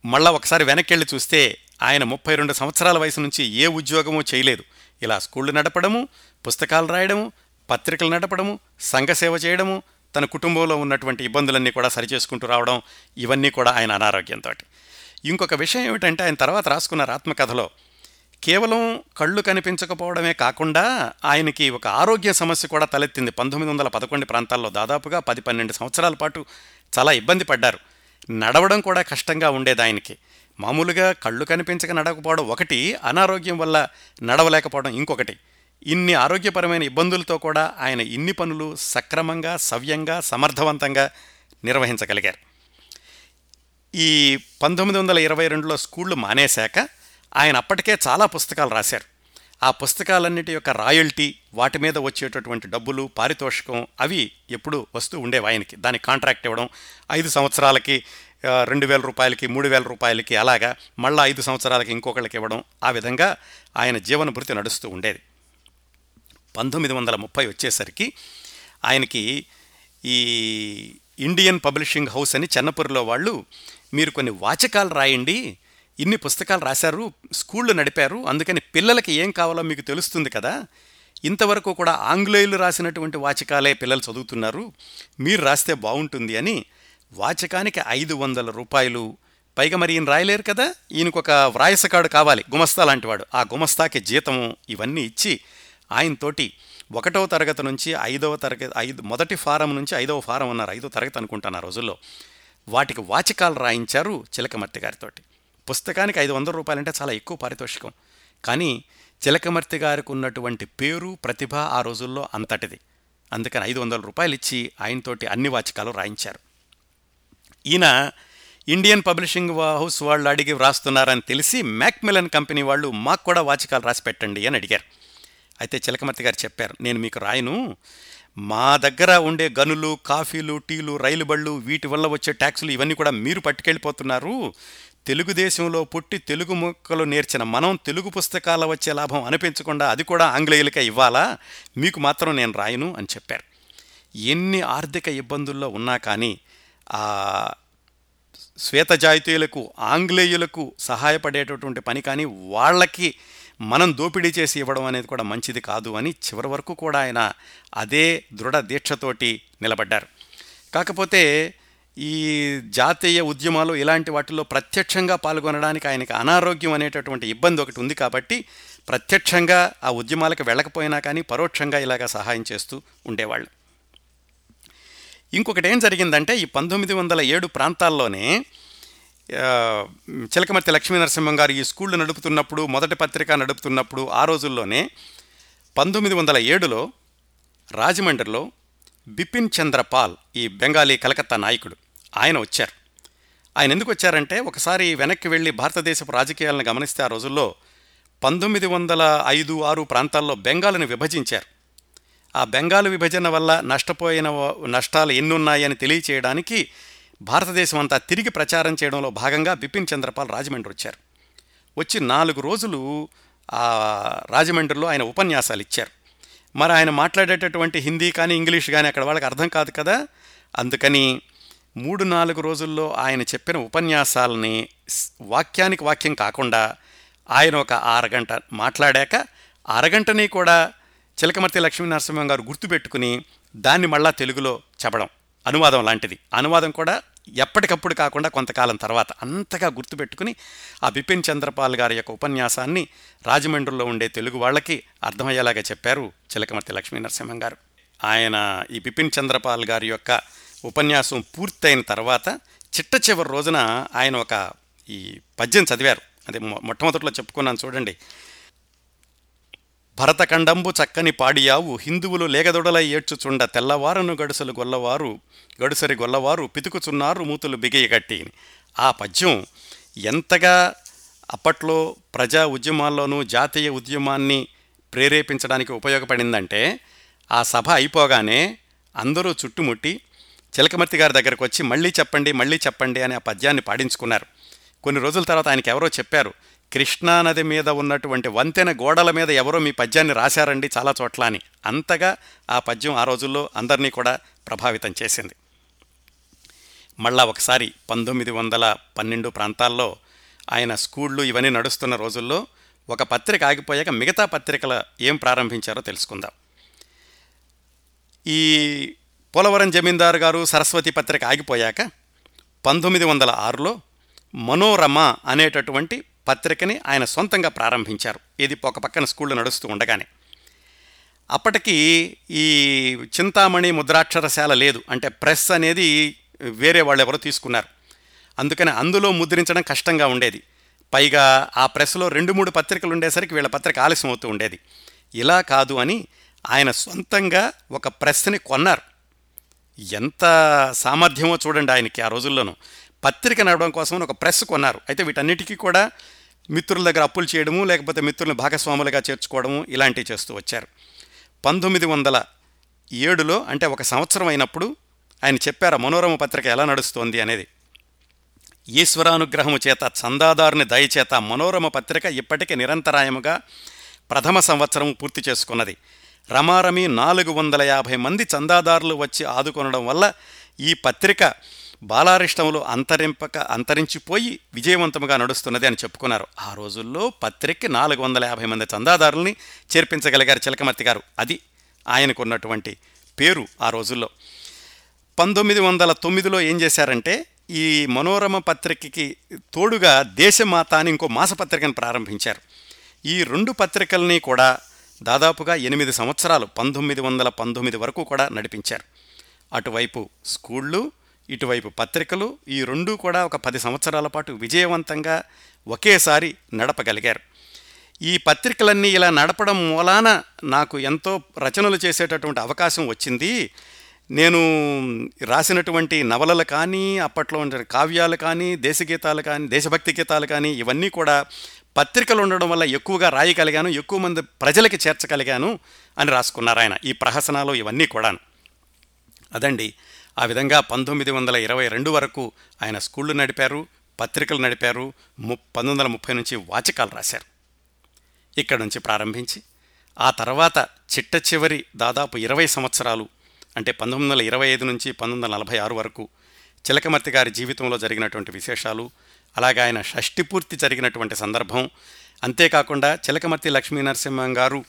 మళ్ళా ఒకసారి వెనక్కి వెళ్ళి చూస్తే ఆయన ముప్పై రెండు సంవత్సరాల వయసు నుంచి ఏ ఉద్యోగమూ చేయలేదు. ఇలా స్కూళ్ళు నడపడము పుస్తకాలు రాయడము పత్రికలు నడపడము సంఘ సేవ చేయడము తన కుటుంబంలో ఉన్నటువంటి ఇబ్బందులన్నీ కూడా సరిచేసుకుంటూ రావడం ఇవన్నీ కూడా ఆయన అనారోగ్యంతో. ఇంకొక విషయం ఏమిటంటే ఆయన తర్వాత రాసుకున్నారు ఆత్మకథలో కేవలం కళ్ళు కనిపించకపోవడమే కాకుండా ఆయనకి ఒక ఆరోగ్య సమస్య కూడా తలెత్తింది. పంతొమ్మిది వందల పదకొండు ప్రాంతాల్లో దాదాపుగా పది పన్నెండు సంవత్సరాల పాటు చాలా ఇబ్బంది పడ్డారు. నడవడం కూడా కష్టంగా ఉండేది ఆయనకి. మామూలుగా కళ్ళు కనిపించక నడకపోవడం ఒకటి అనారోగ్యం వల్ల నడవలేకపోవడం ఇంకొకటి. ఇన్ని ఆరోగ్యపరమైన ఇబ్బందులతో కూడా ఆయన ఇన్ని పనులు సక్రమంగా సవ్యంగా సమర్థవంతంగా నిర్వహించగలిగారు. ఈ పంతొమ్మిది వందల ఇరవై రెండులో స్కూళ్ళు మానేశాక ఆయన అప్పటికే చాలా పుస్తకాలు రాశారు. ఆ పుస్తకాలన్నిటి యొక్క రాయల్టీ వాటి మీద వచ్చేటటువంటి డబ్బులు పారితోషికం అవి ఎప్పుడు వస్తూ ఉండేవి ఆయనకి. దానికి కాంట్రాక్ట్ ఇవ్వడం ఐదు సంవత్సరాలకి రెండు వేల రూపాయలకి మూడు వేల రూపాయలకి అలాగా మళ్ళా ఐదు సంవత్సరాలకి ఇంకొకళ్ళకి ఇవ్వడం ఆ విధంగా ఆయన జీవన భృతి నడుస్తూ ఉండేది. పంతొమ్మిది వందల ముప్పై వచ్చేసరికి ఆయనకి ఈ ఇండియన్ పబ్లిషింగ్ హౌస్ అని చెన్నపూర్లో వాళ్ళు మీరు కొన్ని వాచకాలు రాయండి ఇన్ని పుస్తకాలు రాశారు స్కూళ్ళు నడిపారు అందుకని పిల్లలకి ఏం కావాలో మీకు తెలుస్తుంది కదా ఇంతవరకు కూడా ఆంగ్లేయులు రాసినటువంటి వాచకాలే పిల్లలు చదువుతున్నారు మీరు రాస్తే బాగుంటుంది అని వాచకానికి ఐదు వందల రూపాయలు. పైగా మరి ఈయన రాయలేరు కదా? ఈయనకొక వ్రాయసకాడు కావాలి. గుమస్తా లాంటివాడు. ఆ గుమస్తాకి జీతము ఇవన్నీ ఇచ్చి ఆయనతోటి ఒకటవ తరగతి నుంచి ఐదవ తరగతి ఐదు మొదటి ఫారం నుంచి ఐదవ ఫారం అన్నారు. ఐదో తరగతి అనుకుంటాను ఆ రోజుల్లో. వాటికి వాచకాలు రాయించారు చిలకమర్తి గారితోటి. పుస్తకానికి ఐదు వందల రూపాయలంటే చాలా ఎక్కువ పారితోషికం. కానీ చిలకమర్తి గారికి ఉన్నటువంటి పేరు ప్రతిభ ఆ రోజుల్లో అంతటిది. అందుకని ఐదు వందల రూపాయలు ఇచ్చి ఆయనతోటి అన్ని వాచకాలు రాయించారు. ఈయన ఇండియన్ పబ్లిషింగ్ హౌస్ వాళ్ళు అడిగి వ్రాస్తున్నారని తెలిసి మ్యాక్మిలన్ కంపెనీ వాళ్ళు మాకు కూడా వాచకాలు రాసి పెట్టండి అని అడిగారు. అయితే చిలకమర్తి గారు చెప్పారు నేను మీకు రాయను. మా దగ్గర ఉండే గనులు కాఫీలు టీలు రైలు బళ్ళు వీటి వల్ల వచ్చే ట్యాక్సులు ఇవన్నీ కూడా మీరు పట్టుకెళ్ళిపోతున్నారు. తెలుగుదేశంలో పుట్టి తెలుగు మొక్కలు నేర్చిన మనం తెలుగు పుస్తకాల వచ్చే లాభం అనిపించకుండా అది కూడా ఆంగ్లేయులకే ఇవ్వాలా? మీకు మాత్రం నేను రాయను అని చెప్పారు. ఎన్ని ఆర్థిక ఇబ్బందుల్లో ఉన్నా కానీ ఆ శ్వేతజాయితీయులకు ఆంగ్లేయులకు సహాయపడేటటువంటి పని కానీ వాళ్ళకి మనం దోపిడీ చేసి ఇవ్వడం అనేది కూడా మంచిది కాదు అని చివరి వరకు కూడా ఆయన అదే దృఢ దీక్షతోటి నిలబడ్డారు. కాకపోతే ఈ జాతీయ ఉద్యమాలు ఇలాంటి వాటిల్లో ప్రత్యక్షంగా పాల్గొనడానికి ఆయనకి అనారోగ్యం అనేటటువంటి ఇబ్బంది ఒకటి ఉంది కాబట్టి ప్రత్యక్షంగా ఆ ఉద్యమాలకు వెళ్ళకపోయినా కానీ పరోక్షంగా ఇలాగా సహాయం చేస్తూ ఉండేవాళ్ళు. ఇంకొకటి ఏం జరిగిందంటే ఈ పంతొమ్మిది వందల ఏడు ప్రాంతాల్లోనే చిలకమర్తి లక్ష్మీ నరసింహం గారు ఈ స్కూళ్ళు నడుపుతున్నప్పుడు మొదటి పత్రిక నడుపుతున్నప్పుడు ఆ రోజుల్లోనే పంతొమ్మిది వందల ఏడులో రాజమండ్రిలో బిపిన్ చంద్రపాల్ ఈ బెంగాలీ కలకత్తా నాయకుడు ఆయన వచ్చారు. ఆయన ఎందుకు వచ్చారంటే ఒకసారి వెనక్కి వెళ్ళి భారతదేశపు రాజకీయాలను గమనిస్తే ఆ రోజుల్లో పంతొమ్మిది వందల ఐదు ఆరు ప్రాంతాల్లో బెంగాల్ని విభజించారు. ఆ బెంగాల్ విభజన వల్ల నష్టపోయిన నష్టాలు ఎన్నున్నాయని తెలియచేయడానికి భారతదేశం అంతా తిరిగి ప్రచారం చేయడంలో భాగంగా బిపిన్ చంద్రపాల్ రాజమండ్రి వచ్చారు. వచ్చి నాలుగు రోజులు ఆ రాజమండ్రిలో ఆయన ఉపన్యాసాలు ఇచ్చారు. మరి ఆయన మాట్లాడేటటువంటి హిందీ కానీ ఇంగ్లీష్ కానీ అక్కడ వాళ్ళకి అర్థం కాదు కదా? అందుకని మూడు నాలుగు రోజుల్లో ఆయన చెప్పిన ఉపన్యాసాలని వాక్యానికి వాక్యం కాకుండా ఆయన ఒక అరగంట మాట్లాడాక అరగంటని కూడా చిలకమర్తి లక్ష్మీనరసింహం గారు గుర్తుపెట్టుకుని దాన్ని మళ్ళా తెలుగులో చెప్పడం అనువాదం లాంటిది. అనువాదం కూడా ఎప్పటికప్పుడు కాకుండా కొంతకాలం తర్వాత అంతగా గుర్తుపెట్టుకుని ఆ బిపిన్ చంద్రపాల్ గారి యొక్క ఉపన్యాసాన్ని రాజమండ్రిలో ఉండే తెలుగు వాళ్ళకి అర్థమయ్యేలాగా చెప్పారు చిలకమర్తి లక్ష్మీనరసింహం గారు. ఆయన ఈ బిపిన్ చంద్రపాల్ గారి యొక్క ఉపన్యాసం పూర్తయిన తర్వాత చిట్ట చివరి రోజున ఆయన ఒక ఈ పద్యం చదివారు. అదే మొ- మొట్టమొదట్లో చెప్పుకున్నాను చూడండి. భరతఖండంబు చక్కని పాడియావు హిందువులు లేగదొడలై ఏడ్చుచుండ తెల్లవారును గడుసలు గొల్లవారు గడుసరి గొల్లవారు పితుకుచున్నారు మూతులు బిగియగట్టి ఆ పద్యం ఎంతగా అప్పట్లో ప్రజా ఉద్యమాల్లోనూ జాతీయ ఉద్యమాన్ని ప్రేరేపించడానికి ఉపయోగపడిందంటే ఆ సభ అయిపోగానే అందరూ చుట్టుముట్టి చిలకమర్తి గారి దగ్గరకు వచ్చి మళ్ళీ చెప్పండి మళ్ళీ చెప్పండి అని ఆ పద్యాన్ని పాడించుకున్నారు. కొన్ని రోజుల తర్వాత ఆయనకి ఎవరో చెప్పారు కృష్ణానది మీద ఉన్నటువంటి వంతెన గోడల మీద ఎవరో మీ పద్యాన్ని రాశారండి చాలా చోట్ల అని. అంతగా ఆ పద్యం ఆ రోజుల్లో అందరినీ కూడా ప్రభావితం చేసింది. మళ్ళా ఒకసారి పంతొమ్మిది వందల పన్నెండు ప్రాంతాల్లో ఆయన స్కూళ్ళు ఇవన్నీ నడుస్తున్న రోజుల్లో ఒక పత్రిక ఆగిపోయాక మిగతా పత్రికల ఏం ప్రారంభించారో తెలుసుకుందాం. ఈ పోలవరం జమీందారు గారు సరస్వతి పత్రిక ఆగిపోయాక పంతొమ్మిది వందల ఆరులో మనోరమ అనేటటువంటి పత్రికని ఆయన సొంతంగా ప్రారంభించారు. ఇది ఒక పక్కన స్కూళ్ళు నడుస్తూ ఉండగానే. అప్పటికి ఈ చింతామణి ముద్రాక్షరశాల లేదు. అంటే ప్రెస్ అనేది వేరే వాళ్ళు ఎవరో తీసుకున్నారు. అందుకని అందులో ముద్రించడం కష్టంగా ఉండేది. పైగా ఆ ప్రెస్లో రెండు మూడు పత్రికలు ఉండేసరికి వీళ్ళ పత్రిక ఆలస్యం అవుతూ ఉండేది. ఇలా కాదు అని ఆయన సొంతంగా ఒక ప్రెస్ని కొన్నారు. ఎంత సామర్థ్యమో చూడండి ఆయనకి ఆ రోజుల్లోనూ. పత్రిక నడవడం కోసం ఒక ప్రెస్ కొన్నారు. అయితే వీటన్నిటికీ కూడా మిత్రుల దగ్గర అప్పులు చేయడము లేకపోతే మిత్రులను భాగస్వాములుగా చేర్చుకోవడము ఇలాంటివి చేస్తూ వచ్చారు. పంతొమ్మిది వందల ఏడులో అంటే ఒక సంవత్సరం అయినప్పుడు ఆయన చెప్పారు మనోరమ పత్రిక ఎలా నడుస్తోంది? అనేది. ఈశ్వరానుగ్రహము చేత చందాదారుని దయచేత మనోరమ పత్రిక ఇప్పటికే నిరంతరాయముగా ప్రథమ సంవత్సరం పూర్తి చేసుకున్నది. రమారమి నాలుగు వందల యాభై మంది చందాదారులు వచ్చి ఆదుకొనడం వల్ల ఈ పత్రిక బాలారిష్టములు అంతరింపక అంతరించిపోయి విజయవంతముగా నడుస్తున్నది అని చెప్పుకున్నారు. ఆ రోజుల్లో పత్రికకి నాలుగు వందల యాభై మంది చందాదారుల్ని చేర్పించగలిగారు చిలకమర్తి గారు. అది ఆయనకున్నటువంటి పేరు ఆ రోజుల్లో. పంతొమ్మిది వందల తొమ్మిదిలో ఏం చేశారంటే ఈ మనోరమ పత్రికకి తోడుగా దేశమాత అని ఇంకో మాసపత్రికను ప్రారంభించారు. ఈ రెండు పత్రికల్ని కూడా దాదాపుగా ఎనిమిది సంవత్సరాలు పంతొమ్మిది వందల పంతొమ్మిది వరకు కూడా నడిపించారు. అటువైపు స్కూళ్ళు ఇటువైపు పత్రికలు ఈ రెండూ కూడా ఒక పది సంవత్సరాల పాటు విజయవంతంగా ఒకేసారి నడపగలిగారు. ఈ పత్రికలన్నీ ఇలా నడపడం మూలాన నాకు ఎంతో రచనలు చేసేటటువంటి అవకాశం వచ్చింది. నేను రాసినటువంటి నవలలు కానీ అప్పట్లో ఉండే కావ్యాలు కానీ దేశగీతాలు కానీ దేశభక్తి గీతాలు కానీ ఇవన్నీ కూడా పత్రికలు ఉండడం వల్ల ఎక్కువగా రాయగలిగాను ఎక్కువ మంది ప్రజలకి చేర్చగలిగాను అని రాసుకున్నారు ఆయన ఈ ప్రహసనాలు ఇవన్నీ కూడాను. అదండి. ఆ విధంగా పంతొమ్మిది వందల ఇరవై రెండు వరకు ఆయన స్కూళ్ళు నడిపారు పత్రికలు నడిపారు ము పంతొమ్మిది వందల ముప్పై నుంచి వాచకాలు రాశారు. ఇక్కడ నుంచి ప్రారంభించి ఆ తర్వాత చిట్ట చివరి దాదాపు ఇరవై సంవత్సరాలు అంటే పంతొమ్మిది వందల ఇరవై ఐదు నుంచి పంతొమ్మిది వందల నలభై ఆరు వరకు చిలకమర్తి గారి జీవితంలో జరిగినటువంటి విశేషాలు అలాగే ఆయన షష్టి పూర్తి జరిగినటువంటి సందర్భం అంతేకాకుండా చిలకమర్తి లక్ష్మీ నరసింహం గారు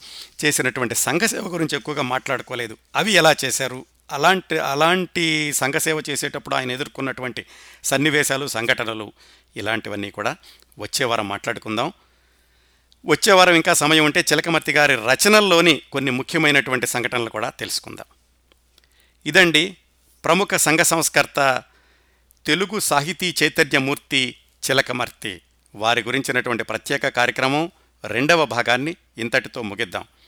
చేసినటువంటి సంఘసేవ గురించి ఎక్కువగా మాట్లాడుకోలేదు. అవి ఎలా చేశారు? అలాంటి అలాంటి సంఘసేవ చేసేటప్పుడు ఆయన ఎదుర్కొన్నటువంటి సన్నివేశాలు సంఘటనలు ఇలాంటివన్నీ కూడా వచ్చేవారం మాట్లాడుకుందాం. వచ్చే వారం ఇంకా సమయం ఉంటే చిలకమర్తి గారి రచనల్లోని కొన్ని ముఖ్యమైనటువంటి సంఘటనలు కూడా తెలుసుకుందాం. ఇదండి ప్రముఖ సంఘ సంస్కర్త తెలుగు సాహితీ చైతన్యమూర్తి చిలకమర్తి. వారి గురించినటువంటి ప్రత్యేక కార్యక్రమం రెండవ భాగాన్ని ఇంతటితో ముగిద్దాం.